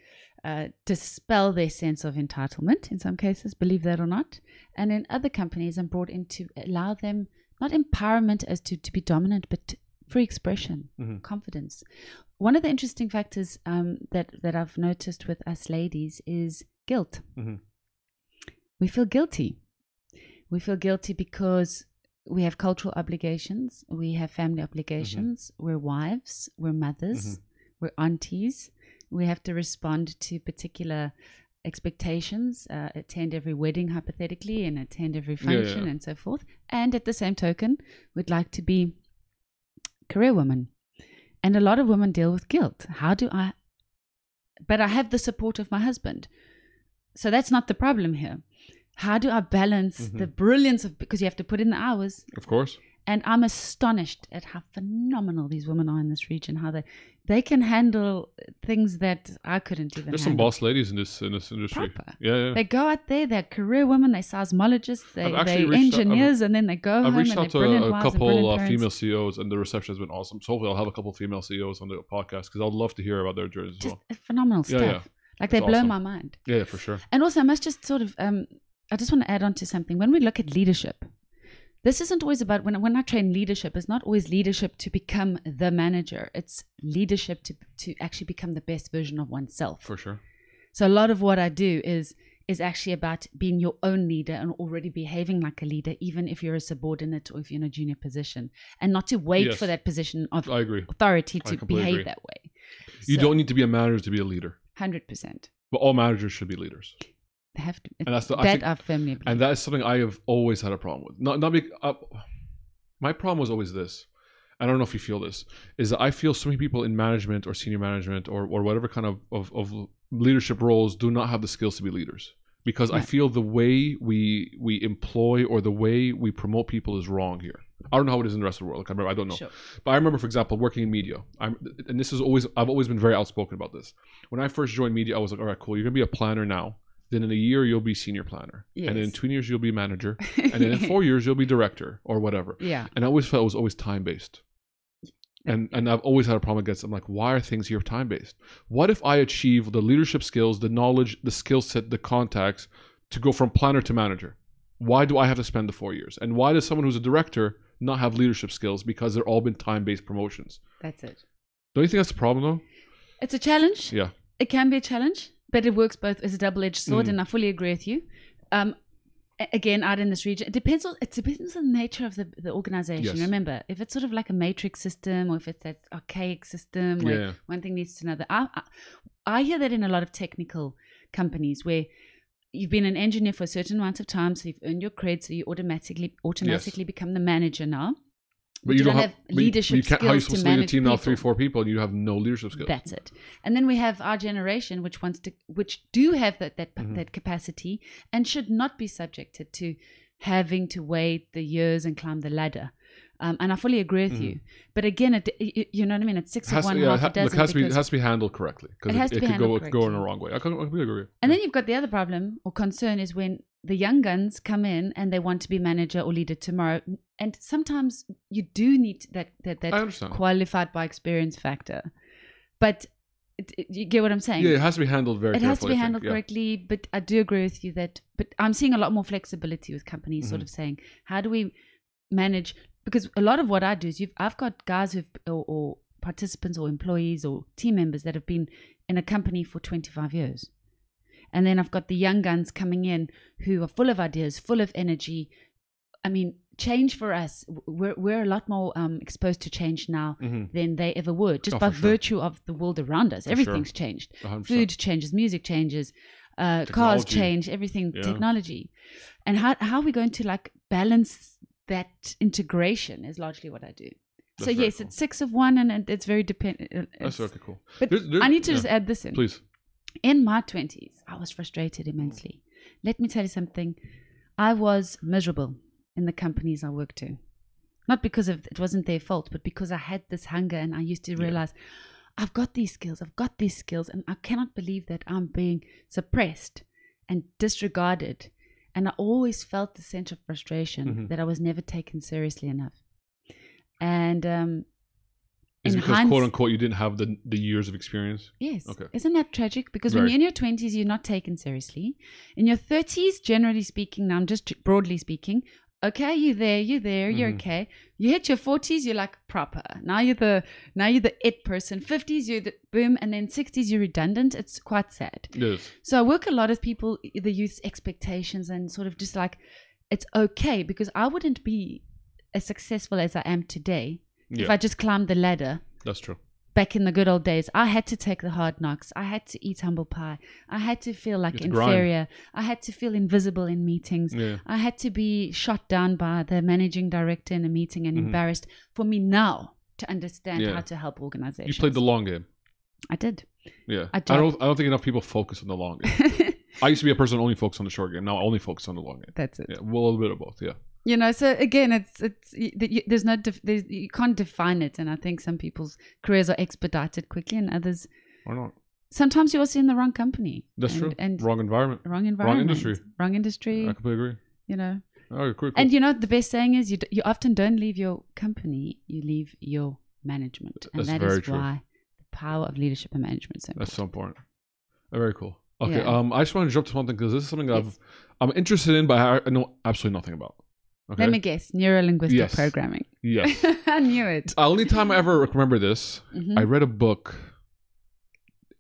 uh, dispel their sense of entitlement in some cases, believe that or not. And in other companies, I'm brought in to allow them not empowerment as to, to be dominant, but free expression, Mhm. confidence. one of the interesting factors um, that that I've noticed with us ladies is guilt. Mhm. We feel guilty. We feel guilty because we have cultural obligations, we have family obligations, we're wives, we're mothers, we're aunties. We have to respond to particular expectations, uh, attend every wedding hypothetically, and attend every function yeah. and so forth. And at the same token, we'd like to be career women. And a lot of women deal with guilt. How do I? But I have the support of my husband. So that's not the problem here. How do I balance Mhm. the brilliance of, because you have to put in the hours. Of course. And I'm astonished at how phenomenal these women are in this region, how they, they can handle things that I couldn't even There's some boss ladies in this in this industry. Proper. Yeah, yeah. They go out there, they're career women, they're seismologists, they, they're reached out- engineers, and then they go I've home reached and out to a couple uh, female CEOs, and the reception has been awesome. So hopefully, I'll have a couple female CEOs on the podcast because I would love to hear about their journeys as Just well. phenomenal stuff. yeah. yeah. Like they blow awesome. my mind. Yeah, yeah, for sure. And also, I must just sort of, um, I just want to add on to something. When we look at leadership, this isn't always about when when I train leadership. It's not always leadership to become the manager. It's leadership to to actually become the best version of oneself. For sure. So a lot of what I do is is actually about being your own leader and already behaving like a leader, even if you're a subordinate or if you're in a junior position, and not to wait Yes. for that position of I agree. authority to behave agree. that way. You don't need to be a manager to be a leader, hundred percent. but all managers should be leaders. Have to. And that's the- I that think- firmly believe. and that is something I have always had a problem with. Not not be, uh, my problem was always this. I don't know if you feel this. Is that I feel so many people in management or senior management or, or whatever kind of, of, of leadership roles do not have the skills to be leaders. Because I feel the way we we employ or the way we promote people is wrong here. I don't know how it is in the rest of the world. Like I, remember, I don't know. Sure. But I remember, for example, working in media. I'm, and this is always I've always been very outspoken about this. When I first joined media, I was like, all right, cool. You're gonna be a planner now. Then in a year you'll be senior planner, and then in Yes. two years you'll be manager, and then in four years you'll be director or whatever. yeah. And I always felt it was always time based. And and I've always had a problem against. I'm like, why are things here time based? What if I achieve the leadership skills, the knowledge, the skill set, the contacts to go from planner to manager? Why do I have to spend the four years? And why does someone who's a director not have leadership skills because they're all been time based promotions? That's it. Don't you think that's the problem though? It's a challenge. Yeah. It can be a challenge, but it works both as a double-edged sword, Mm. and I fully agree with you. Um, again, out in this region, it depends on it depends on the nature of the the organization. Yes. Remember, if it's sort of like a matrix system, or if it's that archaic system where Yeah. one thing leads to another. I, I I hear that in a lot of technical companies where you've been an engineer for a certain amount of time, so you've earned your cred, so you automatically automatically become the manager now. But you don't have, have leadership but you can't, How are you skills to lead a manage team now three, four people, and you have no leadership skills? That's it. And then we have our generation, which wants to, which do have that that Mhm. that capacity, and should not be subjected to having to wait the years and climb the ladder. Um, and I fully agree with Mhm. you. But again, it, you, you know what I mean? It's six It has, of one, to, yeah, half ha- a dozen. it has to be it has to be handled correctly because It it, has to it be could go handled it could go in the wrong way. I completely agree. and then you've got the other problem or concern is when the young guns come in and they want to be manager or leader tomorrow. And sometimes you do need that that, that qualified by experience factor. But you get what I'm saying? Yeah, it has to be handled very. it has to be handled yeah. correctly but i do agree with you that but i'm seeing a lot more flexibility with companies sort Mhm. of saying how do we manage because a lot of what i do is you've i've got guys who've or, or participants or employees or team members that have been in a company for 25 years and then i've got the young guns coming in who are full of ideas full of energy i mean change for us we're, we're a lot more um, exposed to change now Mhm. than they ever were just Oh, by sure. virtue of the world around us For sure. everything's changed 100%. food changes, music changes, uh, cars change, everything Yeah. technology, and how how are we going to like balance that integration? Is largely what I do. That's so yes, cool. it's six of one, and it's very dependent. Uh, uh, That's okay, cool. But There's- there's- I need to yeah. just add this in. Please. In my twenties, I was frustrated immensely. Let me tell you something. I was miserable in the companies I worked to. Not because of it wasn't their fault, but because I had this hunger and I used to Yeah. realize I've got these skills, I've got these skills, and I cannot believe that I'm being suppressed and disregarded. And I always felt the sense of frustration Mhm. that I was never taken seriously enough. And um, Is because quote unquote you didn't have the the years of experience? Yes. Okay. Isn't that tragic? Because when you're in your 20s, you're not taken seriously. In your 30s, generally speaking, now I'm just broadly speaking, okay, you there, you there, you're Mhm. okay. You hit your forties, you're like proper. Now you're the now you're the it person. Fifties, you're the boom, and then sixties, you're redundant. It's quite sad. Is. So I work a lot of people, the youth's expectations, and sort of just like it's okay because I wouldn't be as successful as I am today Yeah, if I just climbed the ladder that's true. Back in the good old days. I had to take the hard knocks. I had to eat humble pie. I had to feel like grind. inferior. I had to feel invisible in meetings. Yeah. I had to be shot down by the managing director in a meeting and Mhm. embarrassed for me now to understand Yeah. how to help organizations. You played the long game. I did. Yeah. I I don't. I don't think enough people focus on the long game. I used to be a person who only focused on the short game. Now I only focus on the long game. That's it. Yeah. Well, a little bit of both. Yeah. You know, so again, it's it's there's no def- there's, you can't define it, and I think some people's careers are expedited quickly, and others Why not? sometimes you're also in the wrong company. That's and, true. And Wrong environment. wrong environment, wrong industry. wrong industry. I completely agree. You know, Oh, cool, cool. and you know the best saying is you d- you often don't leave your company, you leave your management, and That's that is true. why the power of leadership and management is so That's important. so important. Very cool. Okay. Yeah. Um, I just want to jump to something because this is something Yes. I've I'm interested in, but I know absolutely nothing about. Okay. Let me guess, neuro linguistic Yes. programming. yes. I knew it. The only time I ever remember this, Mhm. I read a book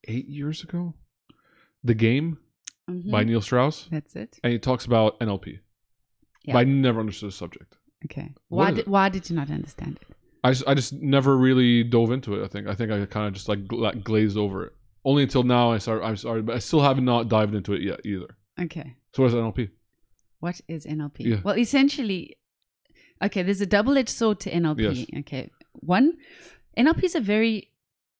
eight years ago, The Game Mhm. by Neil Strauss, That's it. and he talks about NLP. Yeah. But I never understood the subject. Okay. What Why did why did you not understand it? I just, I just never really dove into it. I think I think I kind of just like gla- glazed over it. Only until now I started. I'm sorry, but I still have not dived into it yet either. Okay. So what is NLP? What is NLP? Yeah. Well, essentially, okay, there's a double edged sword to NLP. Yes. Okay. One, NLP is a very,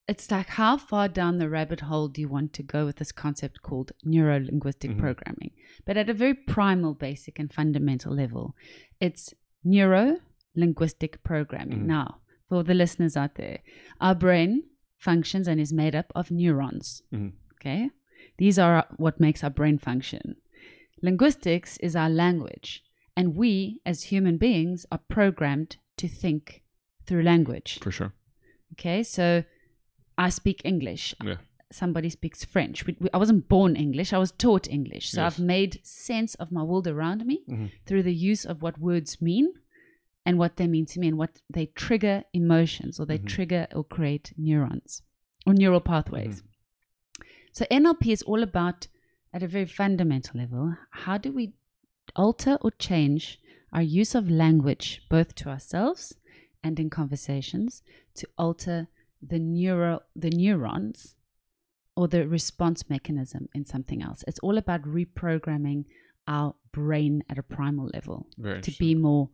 it's like how far down the rabbit hole do you want to go with this concept called neuro linguistic Mhm. programming? But at a very primal, basic, and fundamental level, it's neuro linguistic programming. Mhm. Now, for the listeners out there, our brain functions and is made up of neurons. Mhm. Okay. These are what makes our brain function. Linguistics is our language, and we, as human beings, are programmed to think through language. For sure. Okay, so I speak English. Yeah. Somebody speaks French. We, we, I wasn't born English, I was taught English. So Yes. I've made sense of my world around me Mhm. through the use of what words mean and what they mean to me and what they trigger emotions or they Mhm. trigger or create neurons or neural pathways. So NLP is all about, at a very fundamental level, how do we alter or change our use of language, both to ourselves and in conversations, to alter the neural the neurons or the response mechanism in something else. It's all about reprogramming our brain at a primal level Very to be more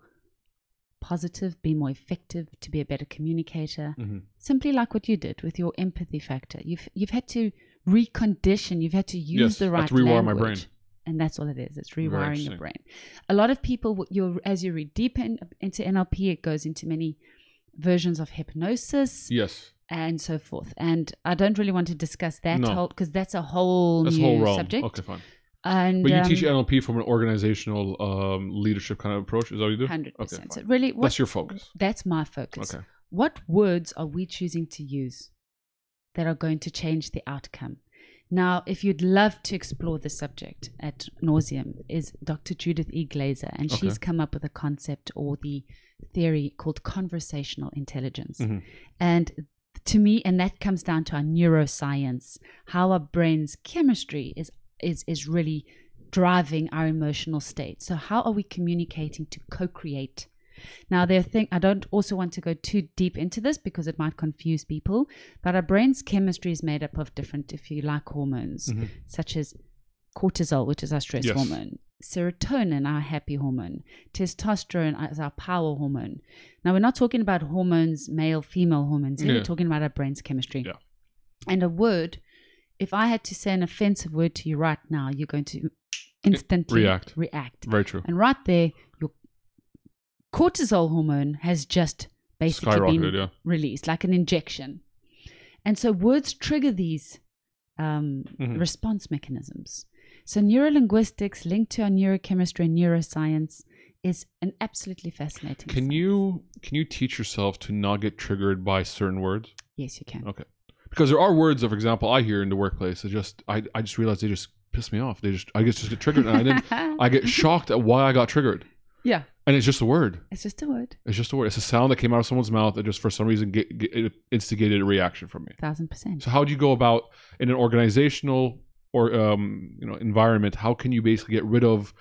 positive, be more effective, to be a better communicator. Mhm. Simply like what you did with your empathy factor. You've you've had to recondition. You've had to use Yes, the right rewire my language. brain. And that's all it is. It's rewiring your brain. A lot of people, you're, as you read deep in, into NLP, it goes into many versions of hypnosis Yes. and so forth. And I don't really want to discuss that No. whole because that's a whole That's new whole realm. subject. Okay, fine. And But you um, teach NLP from an organizational um, leadership kind of approach. Is that what you do? hundred Okay, percent. So really, what, That's your focus. that's my focus. Okay. What words are we choosing to use that are going to change the outcome? Now, if you'd love to explore the subject at nauseum, is Dr. Judith E. Glaser, and Okay. she's come up with a concept or the theory called conversational intelligence. Mhm. And to me, and that comes down to our neuroscience, how our brain's chemistry is is is really driving our emotional state. So how are we communicating to co-create? Now there thing I don't also want to go too deep into this because it might confuse people, but our brain's chemistry is made up of different, if you like, hormones, Mhm. such as cortisol, which is our stress Yes. hormone, serotonin, our happy hormone, testosterone is our power hormone. Now, we're not talking about hormones, male, female hormones. Yeah. We're talking about our brain's chemistry. Yeah. And a word, if I had to say an offensive word to you right now, you're going to instantly React. react. Very true. And right there, your cortisol hormone has just basically been yeah. released, like an injection. And so words trigger these um, Mhm. response mechanisms. So neurolinguistics linked to our neurochemistry and neuroscience is an absolutely fascinating. Can science. you can you teach yourself to not get triggered by certain words? Yes, you can. Okay. Because there are words for example, I hear in the workplace that just I, I just realize they just piss me off. They just I just just get triggered and I didn't I get shocked at why I got triggered. Yeah. and it's just a word. It's just a word. It's just a word. It's a sound that came out of someone's mouth that just for some reason get, get, instigated a reaction from me. Thousand percent. So how do you go about in an organizational or um, you know environment? How can you basically get rid of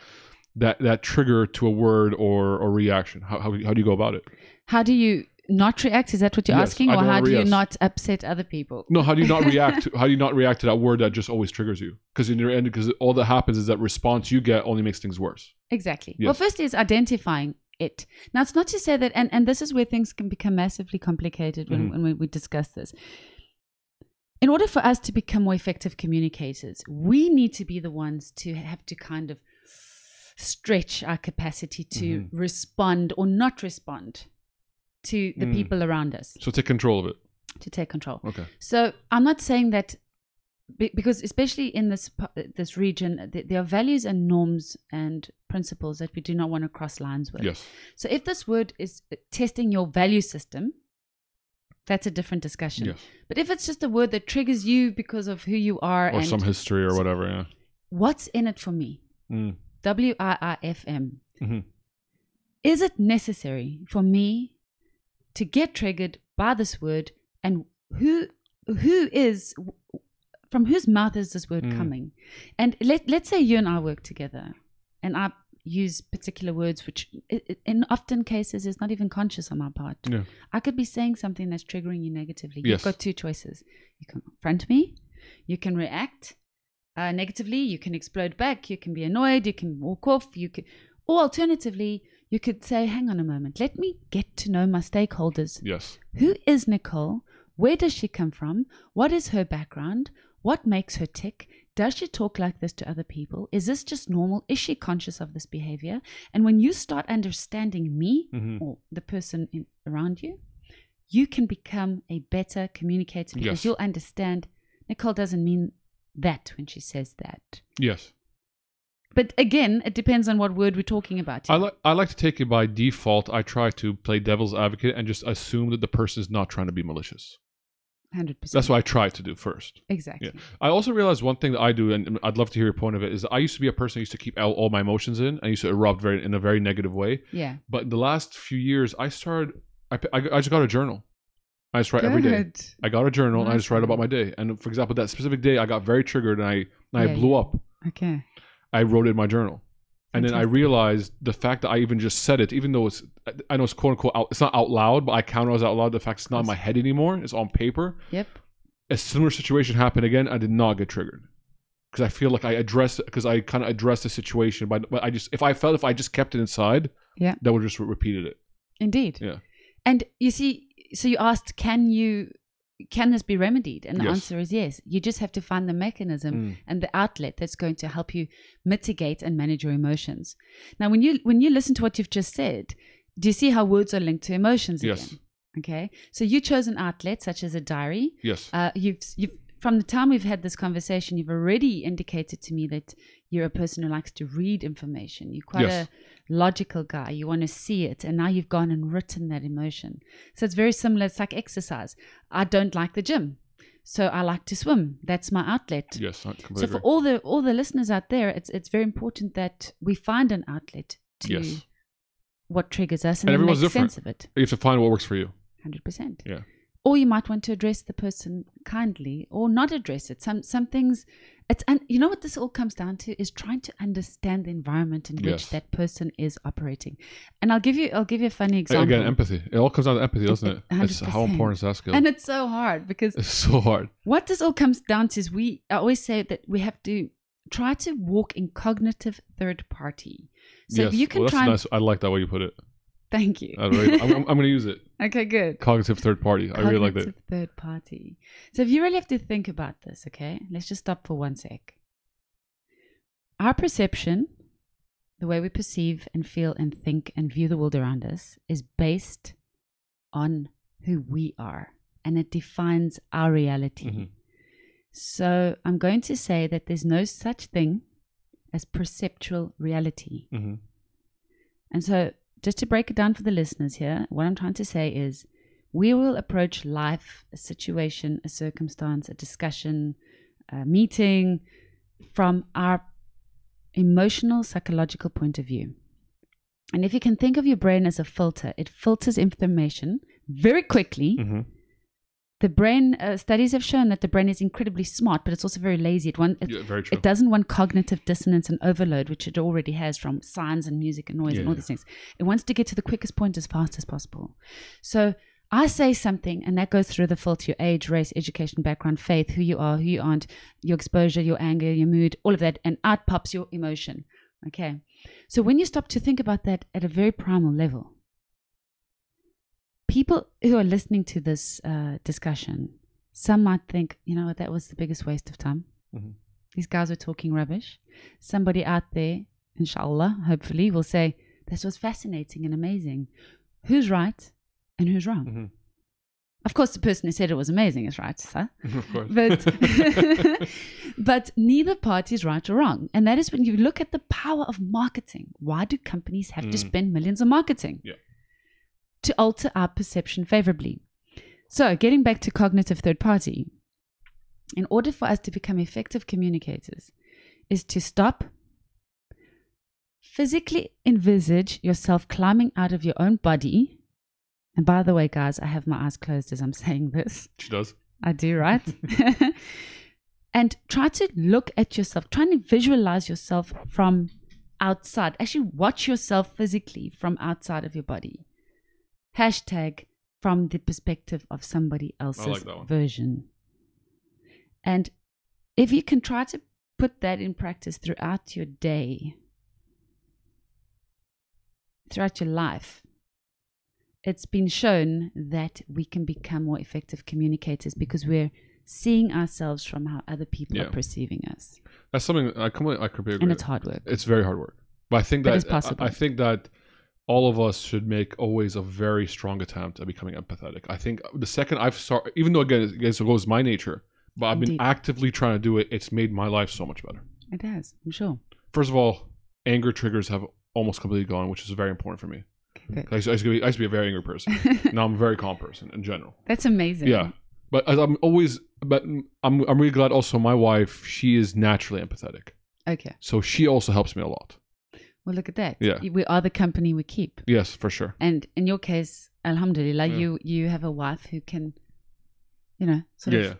that that trigger to a word or or reaction? How how, how do you go about it? How do you not react? Is that what you're Yes, asking? Or how do you not upset other people? No, how do you not react? How do you not react to that word that just always triggers you? Because in your end, because all that happens is that response you get only makes things worse. Exactly. Yes. Well, first is identifying it. Now, it's not to say that, and, and this is where things can become massively complicated when, Mhm. when we, we discuss this. In order for us to become more effective communicators, we need to be the ones to have to kind of stretch our capacity to Mhm. respond or not respond to the Mm. people around us, So take control of it. to take control. Okay. So I'm not saying that because especially in this this region, there are values and norms and principles that we do not want to cross lines with. Yes. So if this word is testing your value system, that's a different discussion. Yes. But if it's just a word that triggers you because of who you are Or and some history or whatever. Yeah. what's in it for me, Mm. W I I F M, Mhm. is it necessary for me to get triggered by this word and who who is from whose mouth is this word Mm. coming and let, let's say you and i work together and i use particular words which in often cases is not even conscious on my part Yeah. i could be saying something that's triggering you negatively Yes. you've got two choices you can confront me you can react uh, negatively you can explode back you can be annoyed you can walk off you can or alternatively you could say hang on a moment let me get to know my stakeholders Yes. who is Nicole? Where does she come from? What is her background? What makes her tick? Does she talk like this to other people? Is this just normal? Is she conscious of this behavior? And when you start understanding me Mhm. or the person in, around you, you can become a better communicator because Yes. you'll understand Nicole doesn't mean that when she says that. Yes. But again, it depends on what word we're talking about. I like I like to take it by default. I try to play devil's advocate and just assume that the person is not trying to be malicious. 100%. That's what I try to do first. Exactly. Yeah. I also realized one thing that I do, and I'd love to hear your point of it, is that I used to be a person who used to keep all, all my emotions in. I used to erupt very in a very negative way. Yeah. But the last few years, I started. I, I, I just got a journal. I just write every day. I got a journal and I just write about my day. And for example, that specific day, I got very triggered and I and I blew yeah. up. Okay. I wrote it in my journal. And then I realized the fact that I even just said it, even though it's, I know it's quote unquote, out, it's not out loud, but I count it as out loud. The fact it's not in my head anymore, it's on paper. Yep. A similar situation happened again. I did not get triggered because I feel like I addressed it because I kind of addressed the situation. But, but I just, if I felt if I just kept it inside, Yeah. that would just re- repeated it. Indeed. Yeah. And you see, so you asked, can you, can this be remedied? And the Yes. answer is yes. You just have to find the mechanism Mm. and the outlet that's going to help you mitigate and manage your emotions. Now, when you when you listen to what you've just said, do you see how words are linked to emotions Yes. again? Okay. So you chose an outlet such as a diary. Yes. Uh, you've you've from the time we've had this conversation, you've already indicated to me that you're a person who likes to read information. You're quite Yes. a logical guy. You want to see it, and now you've gone and written that emotion. So it's very similar. It's like exercise. I don't like the gym, so I like to swim. That's my outlet. yes. Completely So for agree. all the all the listeners out there, it's it's very important that we find an outlet to Yes. what triggers us and, And make everyone's different. sense of it. you have to find what works for you. Hundred percent. Yeah. Or you might want to address the person kindly, or not address it. Some some things, it's and you know what this all comes down to is trying to understand the environment in which that person is operating. And I'll give you I'll give you a funny example. Again, empathy. It all comes down to empathy, doesn't it? It's how important is that skill? and it's so hard because it's so hard. what this all comes down to is we I always say that we have to try to walk in cognitive third party. So yes. if you can well, that's try nice. I like that way you put it. Thank you. I really, I'm, I'm, going to use it. okay, good. Cognitive third party. I really like that. Cognitive Third party. So if you really have to think about this, okay, let's just stop for one sec. Our perception, the way we perceive and feel and think and view the world around us, is based on who we are, and it defines our reality. Mhm. So I'm going to say that there's no such thing as perceptual reality. Mhm. And so, just to break it down for the listeners here, what I'm trying to say is we will approach life, a situation, a circumstance, a discussion, a meeting from our emotional, psychological point of view. And if you can think of your brain as a filter, it filters information very quickly. hmm The brain uh, studies have shown that the brain is incredibly smart, but it's also very lazy. It, want, it, Yeah, very true. it doesn't want cognitive dissonance and overload, which it already has from signs and music and noise and all yeah. these things. It wants to get to the quickest point as fast as possible. So I say something, and that goes through the filter your age, race, education, background, faith, who you are, who you aren't, your exposure, your anger, your mood, all of that, and out pops your emotion. Okay. So when you stop to think about that at a very primal level, people who are listening to this uh, discussion, some might think, you know what, that was the biggest waste of time. Mhm. These guys are talking rubbish. Somebody out there, inshallah, hopefully, will say, this was fascinating and amazing. Who's right and who's wrong? Mhm. Of course, the person who said it was amazing is right, sir. of course. But, but neither party is right or wrong. And that is when you look at the power of marketing. Why do companies have to Mm. spend millions on marketing? Yeah. To alter our perception favorably. So, getting back to cognitive third party, in order for us to become effective communicators, is to stop, physically envisage yourself climbing out of your own body. And by the way, guys, I have my eyes closed as I'm saying this. she does. I do, right? and try to look at yourself, try and visualize yourself from outside. Actually, watch yourself physically from outside of your body. Hashtag from the perspective of somebody else's one. version. And if you can try to put that in practice throughout your day, throughout your life, it's been shown that we can become more effective communicators because we're seeing ourselves from how other people Yeah. are perceiving us. That's something I completely, I completely agree. And it's hard work. It's very hard work, but I think that it's possible. I, I think that all of us should make always a very strong attempt at becoming empathetic. I think the second I've started, even though again it goes- it goes my nature, but I've been actively trying to do it. It's made my life so much better. It has, I'm sure. First of all, anger triggers have almost completely gone, which is very important for me. Good. I used, I used to be, I used to be a very angry person. now I'm a very calm person in general. That's amazing. Yeah. But I'm always, but I'm, I'm really glad also my wife, she is naturally empathetic. Okay. So she also helps me a lot. Well, look at that. Yeah. We are the company we keep. Yes, for sure. And in your case, Alhamdulillah, Yeah. you you have a wife who can, you know, sort Yeah, of yeah.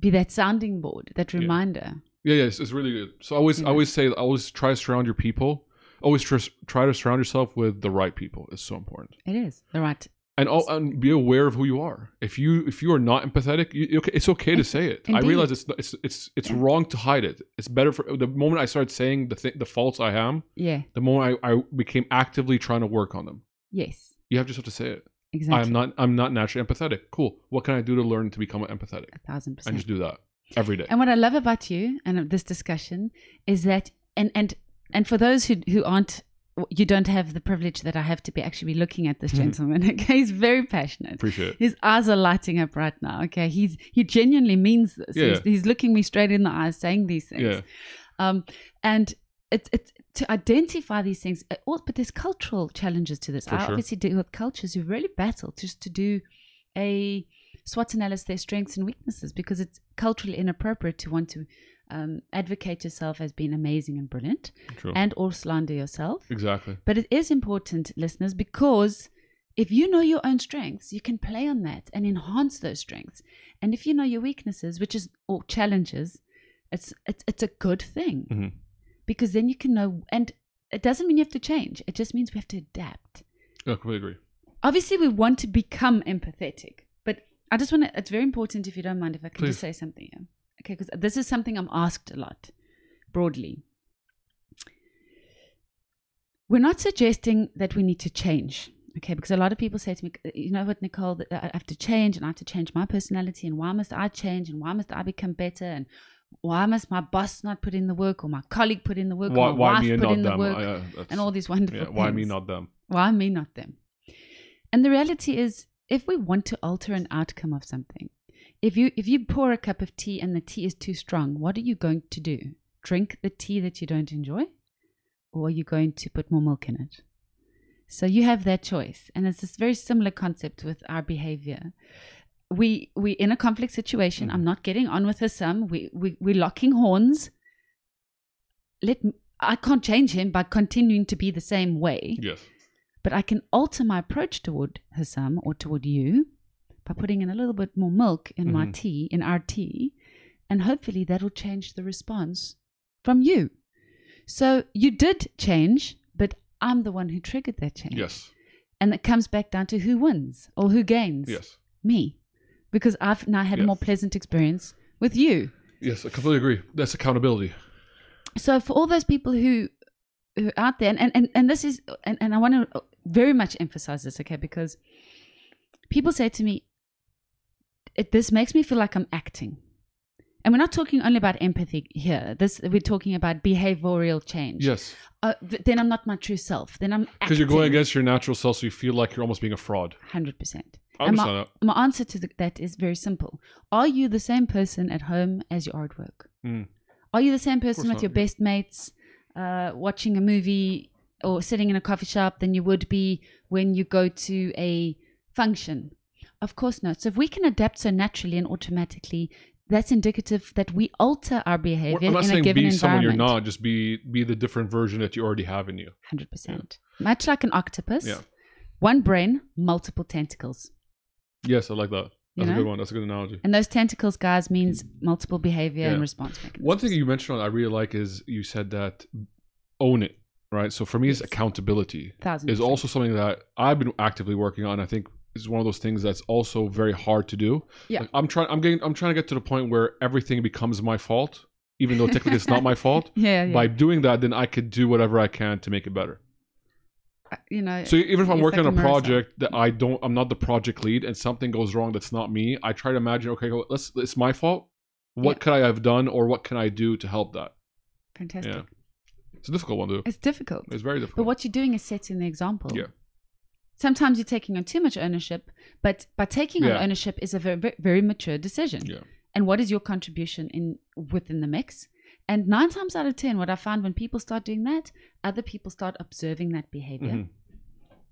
be that sounding board, that reminder. Yeah, yeah, it's, it's really good. So I always. I always say, always try to surround your people. Always tr- try to surround yourself with the right people. It's so important, It is the right. And all, and be aware of who you are. If you if you are not empathetic, you, it's okay to say it. I realize it's it's it's it's Yeah. wrong to hide it. It's better for the moment I started saying the th- the faults I am. Yeah. The moment I, I became actively trying to work on them. Yes. You have just have to say it. Exactly. I'm not I'm not naturally empathetic. Cool. What can I do to learn to become empathetic? a thousand And percent. And just do that every day. And what I love about you and this discussion is that, and and and for those who who aren't, you don't have the privilege that I have to be actually be looking at this gentleman. Okay, he's very passionate. Appreciate it. His eyes are lighting up right now. Okay, he's he genuinely means this. Yeah. He's, he's looking me straight in the eyes, saying these things. Yeah. Um, and it's it's to identify these things. uh, all- But there's cultural challenges to this. For I sure. obviously deal with cultures who really battle just to do a SWOT analysis, their strengths and weaknesses, because it's culturally inappropriate to want to um, advocate yourself as being amazing and brilliant, True. and or slander yourself. exactly. But it is important, listeners, because if you know your own strengths, you can play on that and enhance those strengths. And if you know your weaknesses, which is or challenges, it's it's it's a good thing Mhm. because then you can know. And it doesn't mean you have to change. It just means we have to adapt. Yeah, completely agree. Obviously, we want to become empathetic, but I just want to. It's very important, if you don't mind, if I can just say something. Here. Okay, because this is something I'm asked a lot, broadly. We're not suggesting that we need to change, okay? Because a lot of people say to me, you know what, Nicole, I have to change and I have to change my personality, and why must I change and why must I become better and why must my boss not put in the work or my colleague put in the work Why, or my why wife me put not in the work I- uh, and all these wonderful yeah, things. why me, not them? Why me, not them? And the reality is, if we want to alter an outcome of something, if you if you pour a cup of tea and the tea is too strong, what are you going to do? Drink the tea that you don't enjoy, or are you going to put more milk in it? So you have that choice, and it's this very similar concept with our behavior. We we in a conflict situation. I'm not getting on with Hussam. We we we're locking horns. Let I can't change him by continuing to be the same way Yes. but I can alter my approach toward Hussam or toward you by putting in a little bit more milk in my Mhm. tea, in our tea, and hopefully that'll change the response from you. So you did change, but I'm the one who triggered that change. Yes. And it comes back down to who wins or who gains. Yes. Me. Because I've now had a more pleasant experience with you. Yes. I completely agree. That's accountability. So for all those people who who are out there and, and, and, and this is and, and I want to very much emphasize this, okay, because people say to me, it, this makes me feel like I'm acting. And we're not talking only about empathy here. This we're talking about behavioral change. Yes. Uh, th- then I'm not my true self. Then I'm Because you're going against your natural self, so you feel like you're almost being a fraud. hundred percent. My, my answer to the, that is very simple. Are you the same person at home as you are at work? Mm. Are you the same person with not, your best mates, uh, watching a movie or sitting in a coffee shop than you would be when you go to a function? Of course not. So if we can adapt so naturally and automatically, that's indicative that we alter our behavior I'm not in a saying given be someone you're not. Just be be the different version that you already have in you. Hundred percent. Much like an octopus, Yeah. one brain, multiple tentacles. Yes, I like that. You That's a good one. That's a good analogy. And those tentacles, guys, means mm. multiple behavior and response mechanisms. One thing you mentioned I really like is you said that own it, right? So for me, it's accountability Thousand is also something that I've been actively working on. I think is one of those things that's also very hard to do. Yeah. Like, I'm trying. I'm getting. I'm trying to get to the point where everything becomes my fault, even though technically it's not my fault. yeah, yeah. By doing that, then I could do whatever I can to make it better. You know, So even if I'm working on a project that I don't, I'm not the project lead, and something goes wrong that's not me, I try to imagine, okay, well, let's, it's my fault. What Yeah. could I have done, or what can I do to help that? fantastic. Yeah, it's a difficult one to do. It's difficult. It's very difficult. But what you're doing is setting the example. Yeah. Sometimes you're taking on too much ownership, but by taking Yeah. on ownership is a very, very mature decision. Yeah. And what is your contribution in within the mix? And nine times out of ten, what I found when people start doing that, other people start observing that behavior Mhm.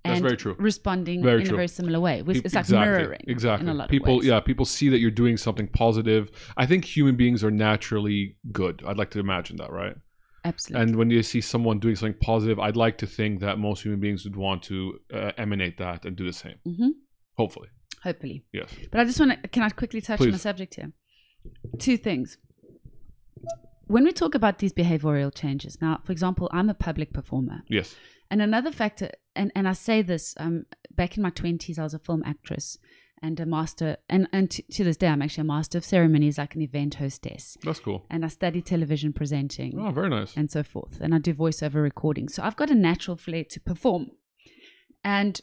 That's and very true. responding Very in true. a very similar way. It's, E- it's like exactly. mirroring Exactly. in a lot people, yeah, people see that you're doing something positive. I think human beings are naturally good. I'd like to imagine that, right? Absolutely. And when you see someone doing something positive, I'd like to think that most human beings would want to uh, emanate that and do the same. hmm Hopefully, Hopefully. yes. But I just want to, can I quickly touch on the subject here? Two things. When we talk about these behavioral changes, now, for example, I'm a public performer. Yes. And another factor, and, and I say this, um, back in my 20s, I was a film actress and a master, and, and to, to this day, I'm actually a master of ceremonies, like an event hostess. That's cool. And I study television presenting Oh, very nice. and so forth. And I do voiceover recording. So I've got a natural flair to perform. And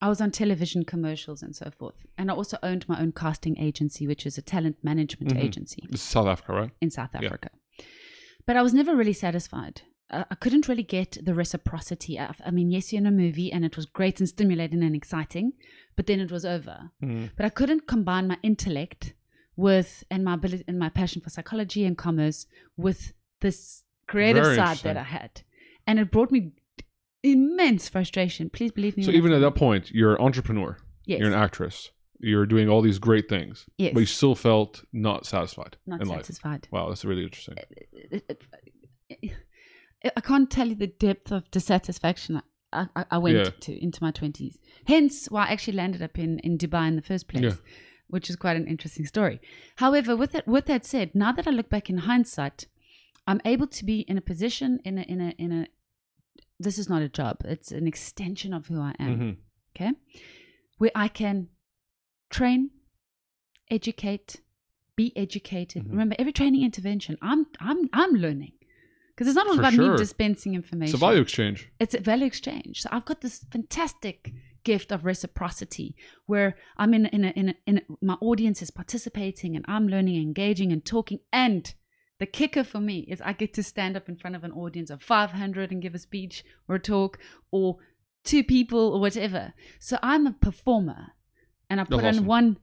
I was on television commercials and so forth. And I also owned my own casting agency, which is a talent management Mhm. agency South Africa, right? in South Yeah. Africa. But I was never really satisfied. Uh, I couldn't really get the reciprocity. Of, I mean, yes, you're in a movie and it was great and stimulating and exciting, but then it was over. Mhm. But I couldn't combine my intellect with and my ability and my passion for psychology and commerce with this creative Very side that. I had, and it brought me immense frustration. Please believe me. So even at that point, you're an entrepreneur. yes, You're an actress. You're doing all these great things, yes, but you still felt not satisfied not in life. satisfied. Wow, that's really interesting. it- it- it- I can't tell you the depth of dissatisfaction I, I, I went Yeah. to into my twenties. Hence, why I actually landed up in, in Dubai in the first place, Yeah. which is quite an interesting story. However, with that with that said, now that I look back in hindsight, I'm able to be in a position in a in a in a. This is not a job; it's an extension of who I am. Mhm. Okay, where I can train, educate, be educated. Mhm. Remember, every training intervention, I'm I'm I'm learning because it's not all For about sure. me dispensing information. It's a value exchange. It's a value exchange. So I've got this fantastic gift of reciprocity where I'm in in a, in, a, in a, my audience is participating and I'm learning, engaging, and talking. And the kicker for me is I get to stand up in front of an audience of 500 and give a speech or a talk or two people or whatever. So I'm a performer, and I That's put on awesome. one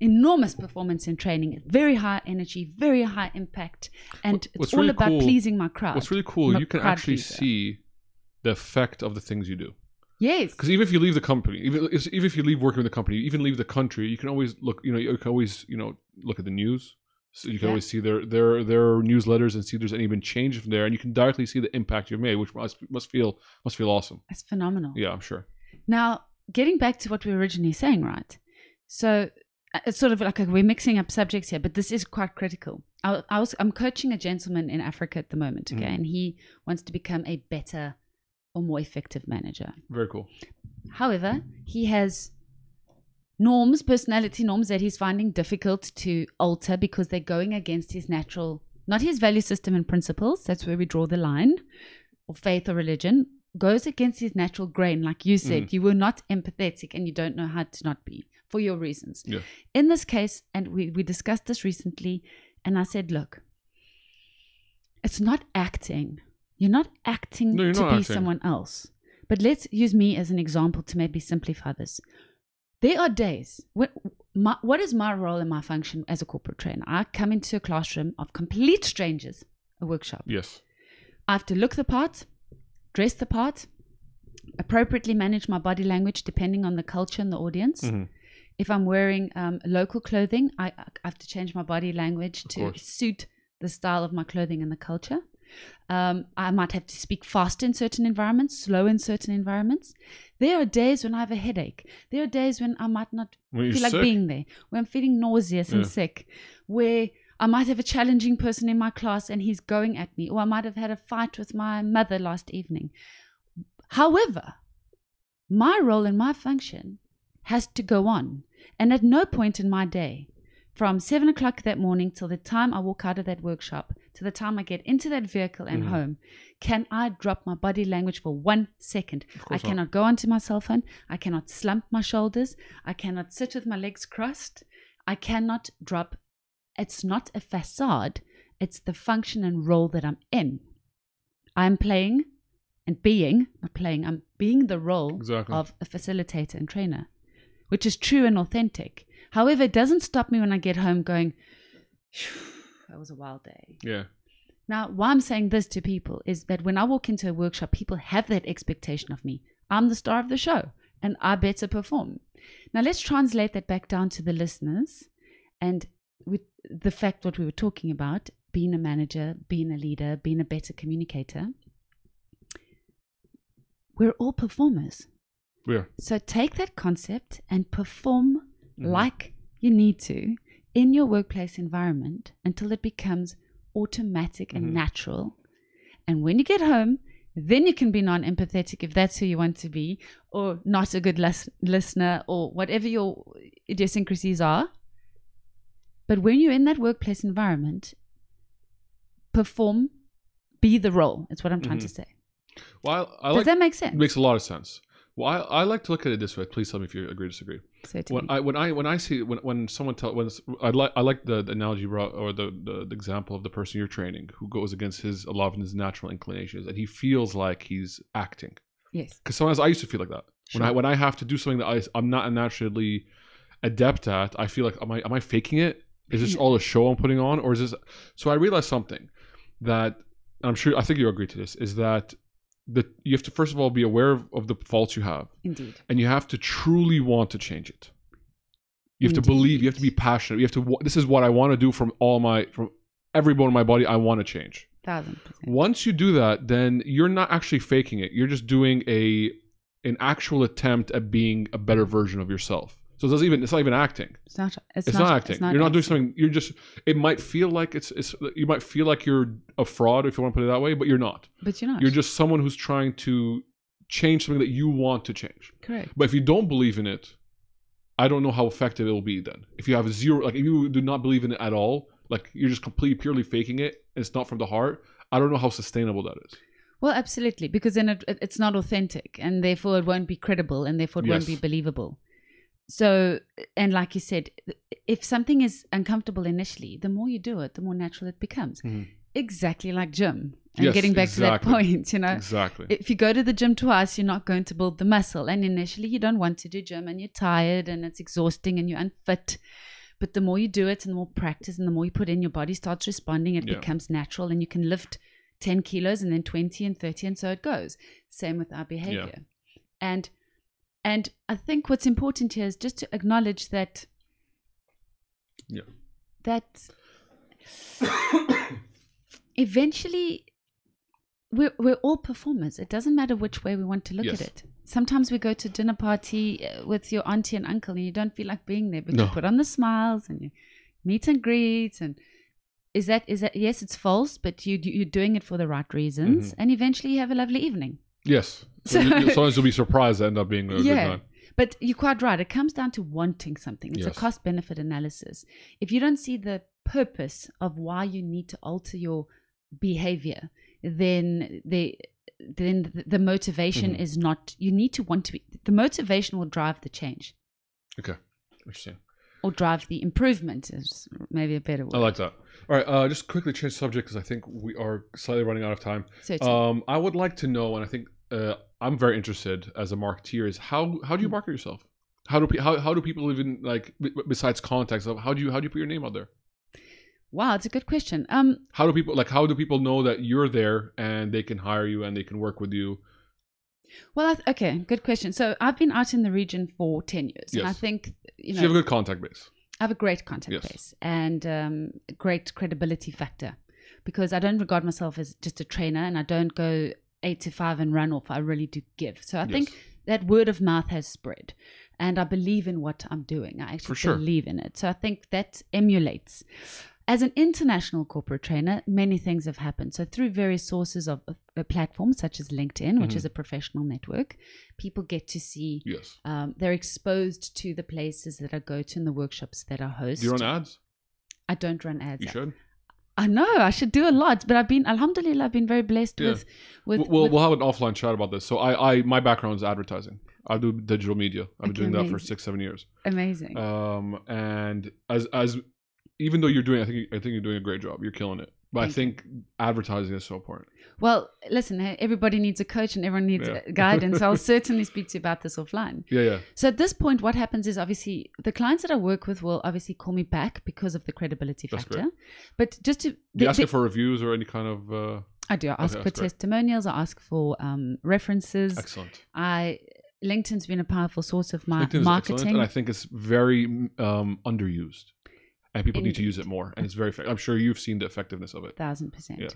enormous performance in training, very high energy, very high impact, and what's it's all really about cool- pleasing my crowd. What's really cool, you can actually pleaser. see the effect of the things you do. yes, Because even if you leave the company, even if, even if you leave working with the company, even leave the country, you can always look. You know, you can always you know look at the news, So you can Yeah. always see their their their newsletters and see if there's any been change from there, and you can directly see the impact you've made, which must must feel must feel awesome. It's phenomenal. Yeah, I'm sure. Now, getting back to what we were originally saying, right? So it's sort of like a, we're mixing up subjects here, but this is quite critical. I, I was I'm coaching a gentleman in Africa at the moment, okay, Mhm. and he wants to become a better or more effective manager. Very cool. However, he has norms, personality norms that he's finding difficult to alter because they're going against his natural, not his value system and principles. That's where we draw the line, or faith or religion, goes against his natural grain. Like you said, you were not empathetic and you don't know how to not be for your reasons. Yeah. In this case, and we, we discussed this recently, and I said, look, it's not acting. You're not acting No, you're to not be acting. someone else. But let's use me as an example to maybe simplify this. There are days. When, my, what is my role and my function as a corporate trainer? I come into a classroom of complete strangers, a workshop. Yes. I have to look the part, dress the part, appropriately manage my body language depending on the culture and the audience. Mhm. If I'm wearing um, local clothing, I, I have to change my body language Of to course. suit the style of my clothing and the culture. Um, I might have to speak fast in certain environments, slow in certain environments. There are days when I have a headache. There are days when I might not When feel like sick. being there, where I'm feeling nauseous and sick, where I might have a challenging person in my class and he's going at me, or I might have had a fight with my mother last evening. However, my role and my function has to go on. And at no point in my day, from seven o'clock that morning till the time I walk out of that workshop, to the time I get into that vehicle and Mhm. home, can I drop my body language for one second. I course not. cannot go onto my cell phone. I cannot slump my shoulders. I cannot sit with my legs crossed. I cannot drop. It's not a facade, it's the function and role that I'm in. I'm playing and being, not playing, I'm being the role Exactly. of a facilitator and trainer, which is true and authentic. However, it doesn't stop me when I get home going, that was a wild day. yeah. Now, why I'm saying this to people is that when I walk into a workshop, people have that expectation of me. I'm the star of the show and I better perform. Now, let's translate that back down to the listeners and with the fact what we were talking about being a manager, being a leader, being a better communicator. We're all performers. Yeah. So take that concept and perform Mhm. like you need to in your workplace environment until it becomes automatic and Mhm. natural. And when you get home, then you can be non empathetic if that's who you want to be, or not a good lis- listener, or whatever your idiosyncrasies are. But when you're in that workplace environment, perform, be the role. It's what I'm trying to Mhm. say. Well, I, I Does like that make sense? makes a lot of sense. Well, I, I like to look at it this way. Please tell me if you agree or disagree. When I when I when I see when when someone tell when I like I like the, the analogy brought or the, the the example of the person you're training who goes against his a lot of his natural inclinations and he feels like he's acting yes. because sometimes I used to feel like that when I when I have to do something that I I'm not naturally adept at I feel like am I am I faking it is this all a show I'm putting on or is this so I realized something that and I'm sure I think you agree to this is that that you have to first of all be aware of, of the faults you have Indeed. and you have to truly want to change it. You have to believe. You have to be passionate. You have to. This is what I want to do from all my from every bone in my body. I want to change. Thousand percent. Once you do that, then you're not actually faking it. You're just doing a an actual attempt at being a better version of yourself. So it doesn't even. It's not even acting. It's not. It's, It's, not, acting. you're not doing something. You're just. It might feel like it's. It's. You might feel like you're a fraud if you want to put it that way, but you're not. But you're not. You're just someone who's trying to change something that you want to change. correct. But if you don't believe in it, I don't know how effective it will be then. If you have zero, like if you do not believe in it at all, like you're just completely purely faking it, and it's not from the heart. I don't know how sustainable that is. Well, absolutely, because then it, it- it's not authentic, and therefore it won't be credible, and therefore it won't be believable. So, and like you said, if something is uncomfortable initially, the more you do it, the more natural it becomes. Mhm. Exactly like gym. And Yes, getting back to that point, you know, Exactly. if you go to the gym twice, you're not going to build the muscle. And initially, you don't want to do gym and you're tired and it's exhausting and you're unfit. But the more you do it and the more practice and the more you put in, your body starts responding. It Yeah. becomes natural and you can lift 10 kilos and then 20 and 30 and so it goes. Same with our behavior. And and I think what's important here is just to acknowledge that Yeah. that eventually we're, we're all performers. It doesn't matter which way we want to look Yes. at it. Sometimes we go to dinner party uh, with your auntie and uncle and you don't feel like being there, but No. you put on the smiles and you meet and greet and is that is that yes it's false but you you're doing it for the right reasons Mm-hmm. and eventually you have a lovely evening Yes. So- sometimes you'll be surprised. End up being a good yeah time. but you're quite right it comes down to wanting something it's Yes. a cost benefit analysis if you don't see the purpose of why you need to alter your behavior then the then the- the motivation Mhm. is not you need to want to be the motivation will drive the change Okay. Interesting. or drive the improvement is maybe a better word I like that. All right. Uh, just quickly change subject because I think we are slightly running out of time. Certainly. Um, I would like to know, and I think uh, I'm very interested as a marketeer, is how how do you market yourself? How do pe- how, how do people even like b- besides context of how do you how do you put your name out there? wow it's a good question um How do people like how do people know that you're there and they can hire you and they can work with you? Well, okay, good question. So I've been out in the region for 10 years. And I think, you So know, you have a good contact base. I have a great contact Yes. base and um, great credibility factor because I don't regard myself as just a trainer and I don't go eight to five and run off. I really do give. So I think that word of mouth has spread and I believe in what I'm doing. I actually sure. believe in it. So I think that emulates. As an international corporate trainer, many things have happened. So through various sources of, of uh, platforms such as LinkedIn, which Mhm. is a professional network, people get to see. Yes. Um, they're exposed to the places that I go to and the workshops that I host. Do you run ads? I don't run ads. You should. I know I should do a lot, but I've been, Alhamdulillah, I've been very blessed Yeah. with, with, we'll, with- we'll have an offline chat about this. So I, I my background is advertising. I do digital media. I've been Okay, doing that for six, seven years. amazing. Um, and as as even though you're doing, I think I think you're doing a great job. You're killing it. But I think advertising is so important. well, listen, eh, everybody needs a coach and everyone needs Yeah. guidance. I'll certainly speak to you about this offline. Yeah, yeah. So at this point, what happens is obviously the clients that I work with will obviously call me back because of the credibility That's factor. great. But just to Do you ask for reviews or any kind of uh, I do. I ask Okay, for great. testimonials. I ask for um, references. excellent? I LinkedIn's been a powerful source of my LinkedIn marketing. and I think it's very um, underused, and people need to use it more. And it's very. Effective. I'm sure you've seen the effectiveness of it. thousand percent. Yeah.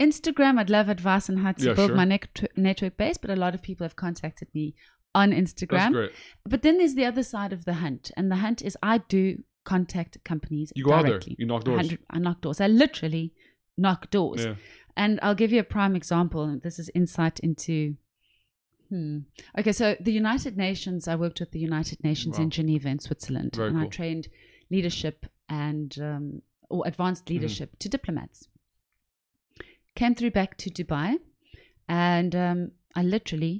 Instagram, I'd love advice on how to Yeah, build sure. my net- network base, but a lot of people have contacted me on That's Instagram. great. But then there's the other side of the hunt, and the hunt is I do contact companies You go out there. directly. You knock doors. 100 I knock doors. I literally knock doors. Yeah. And I'll give you a prime example. and This is insight into. Hmm. Okay, so the United Nations, I worked with the United Nations Wow. in Geneva in Switzerland, Very and I trained leadership and um, or advanced Mm-hmm. leadership to diplomats. Came through back to Dubai, and um, I literally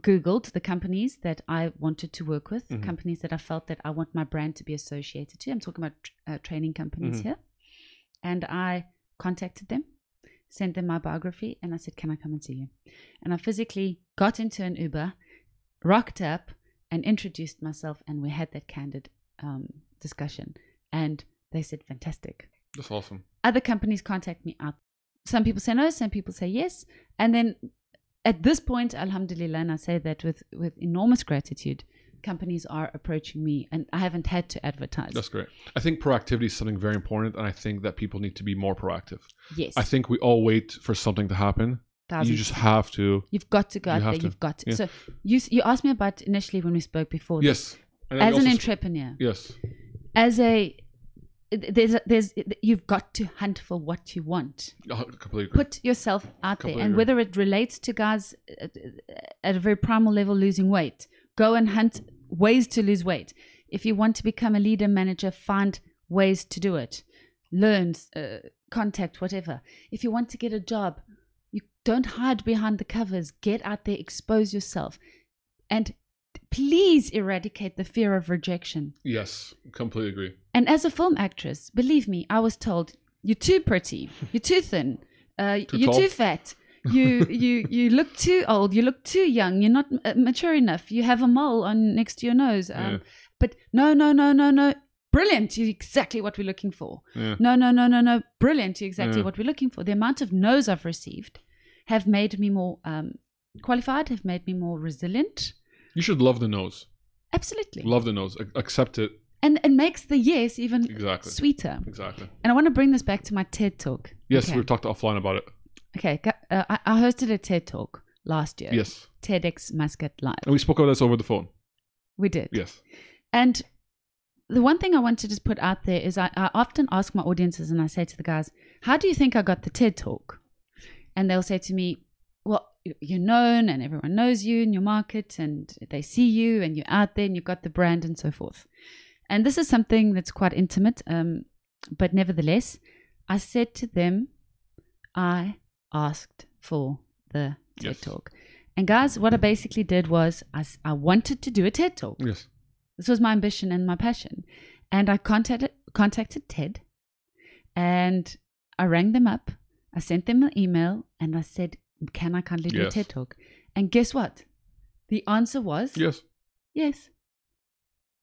googled the companies that I wanted to work with, Mhm. companies that I felt that I want my brand to be associated to. I'm talking about tr- uh, training companies Mhm. here, and I contacted them, sent them my biography, and I said, "Can I come and see you?" And I physically got into an Uber, rocked up, and introduced myself, and we had that candid um, discussion. And they said, "Fantastic." That's awesome. other companies contact me out. Some people say no, some people say yes. And then at this point, Alhamdulillah, and I say that with, with enormous gratitude, companies are approaching me and I haven't had to advertise. That's great. I think proactivity is something very important, and I think that people need to be more proactive. yes. I think we all wait for something to happen. Thousand You just have to. You've got to go out there. to. You've got to. Yeah. So you, you asked me about initially when we spoke before. Yes. As an entrepreneur, Yes. as a, there's, a, there's, you've got to hunt for what you want. Uh, completely agree. put yourself out there and agree. whether it relates to guys at, at a very primal level losing weight go and hunt ways to lose weight if you want to become a leader manager find ways to do it learn uh, contact whatever if you want to get a job you don't hide behind the covers get out there expose yourself and please eradicate the fear of rejection yes. Completely agree. and as a film actress, believe me, I was told you're too pretty, you're too thin, uh, Too you're tall." too fat, you you you look too old, you look too young, you're not uh, mature enough, you have a mole on next to your nose. Um, Yeah. But no, no, no, no, no. Brilliant! You're exactly what we're looking for. Yeah. No, no, no, no, no. Brilliant! You're exactly Yeah. what we're looking for. The amount of no's I've received have made me more um, qualified, have made me more resilient. You should love the nose. Absolutely. Love the nose. Ac- Accept it and it makes the yes even Exactly. sweeter. Exactly. And I want to bring this back to my TED talk. Yes, Okay. we've talked offline about it. Okay, uh, I, I hosted a TED talk last year. Yes. TEDx Muscat Live. And we spoke about this over the phone. We did. Yes. And the one thing I want to just put out there is I, I often ask my audiences and I say to the guys, How do you think I got the TED talk? And they'll say to me, Well, you- you're known and everyone knows you in your market and they see you and you're out there and you've got the brand and so forth. And this is something that's quite intimate. Um, but nevertheless, I said to them, I asked for the TED Yes. talk. And guys, what I basically did was I, I wanted to do a TED talk. Yes. This was my ambition and my passion. And I contacted contacted TED and I rang them up. I sent them an email and I said, Can I kindly do Yes. a TED talk? And guess what? The answer was Yes. yes.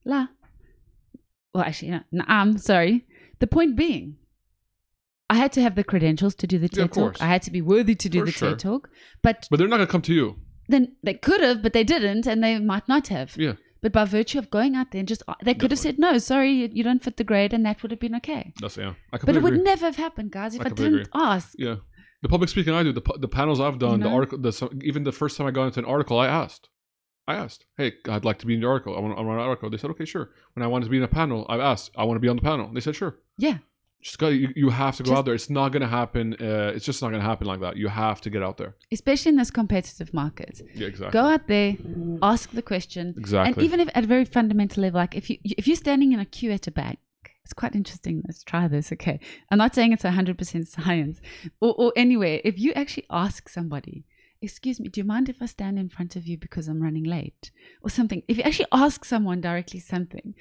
La. Well, actually, no, no, I'm sorry. The point being, I had to have the credentials to do the Yeah, TED course. talk. I had to be worthy to do For the sure. TED talk. But But they're not gonna come to you. then they could have, but they didn't, and they might not have. Yeah. But by virtue of going out there and just, uh, they could have said, no, sorry, you, you don't fit the grade, and that would have been okay. That's yeah. I But it would agree. never have happened, guys, if I I, didn't ask. Yeah. The public speaking I do, the, the panels I've done, the know? article, the, even the first time I got into an article, I asked. I asked, hey, I'd like to be in the article. I want to run an article. They said, okay, sure. When I wanted to be in a panel, I asked, I want to be on the panel. They said, sure. Yeah. Just got you, you have to go Just- out there. It's not going to happen. Uh, it's just not going to happen like that. You have to get out there. Especially in this competitive market. Yeah, exactly. Go out there, ask the question. Exactly. And even if at a very fundamental level, like if you if you're standing in a queue at a bank, it's quite interesting. Let's try this. Okay. I'm not saying it's 100% science. Or, or anywhere, if you actually ask somebody, excuse me, do you mind if I stand in front of you because I'm running late? Or something. If you actually ask someone directly something,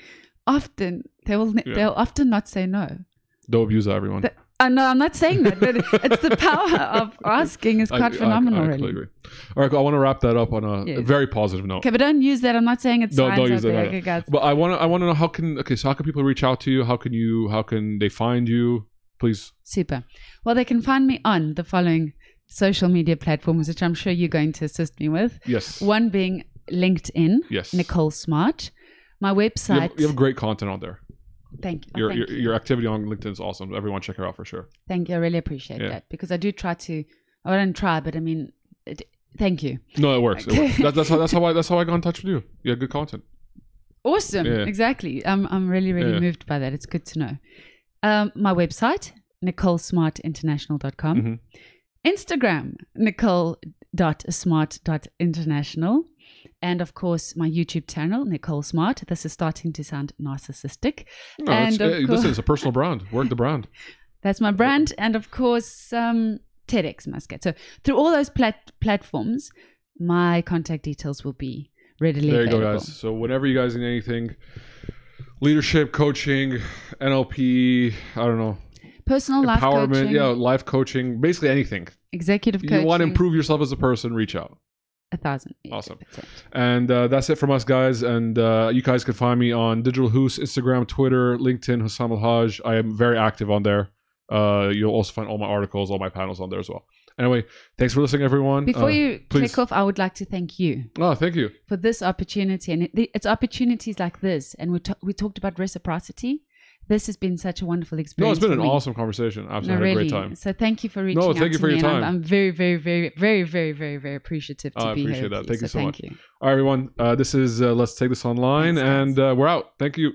often they will, Yeah. they'll often not say no. Don't abuse that, everyone. The- Uh, no, I'm not saying that, but it's the power of asking is quite I- phenomenal, I, really. agree. All right, I want to wrap that up on a, Yes. very positive note. Okay, but don't use that. I'm not saying it's Don't- don't use that, no, no. Okay. But I want to I want to know how can okay so how can people reach out to you? How can you how can they find you? Please. Super. Well, they can find me on the following social media platforms, which I'm sure you're going to assist me with. Yes. One being LinkedIn, Yes. Nicole Smart. My You website. have, you have great content on there. Thank you. Oh, Your thank your, you. your activity on LinkedIn is awesome. Everyone check her out for sure. Thank you. I really appreciate Yeah. that because I do try to. I don't try, but I mean, it, thank you. No, it works. It works. That, that's how that's how I that's how I got in touch with you. You have good content. Awesome. Yeah. Exactly. I'm, I'm really, really Yeah. moved by that. It's good to know. Um, my website, NicoleSmartInternational.com. Mhm. Instagram, nicole.smart.international. And of course, my YouTube channel, Nicole Smart. This is starting to sound narcissistic. No, And eh, course- listen, it's a personal brand. Work the brand. That's my brand. And of course, um, TEDx Muscat. So through all those plat- platforms, my contact details will be readily There you available. go, guys. So whenever you guys need anything, leadership, coaching, NLP, I don't know, Personal life empowerment, coaching, yeah, life coaching, basically anything. executive You want to improve yourself as a person, reach out. A thousand. Awesome. And uh, that's it from us, guys. And uh, you guys can find me on DigitalHoos, Instagram, Twitter, LinkedIn, Hussam El-Hage. I am very active on there. Uh, you'll also find all my articles, all my panels on there as well. Anyway, thanks for listening, everyone. Before Uh, you please. click off, I would like to thank you Oh, thank you. for this opportunity. And it, it's opportunities like this. And we, ta- we talked about reciprocity. This has been such a wonderful experience. No, it's been an me. awesome conversation. Absolutely No, had a great time. So thank you for reaching No, out thank you for your and I'm- time. I'm, very, very, very, very, very, very, very appreciative to I be appreciate that. Thank you so thank much. You. All right, everyone. Uh, this is uh, Let's Take This Online, Thanks, and uh, we're out. Thank you.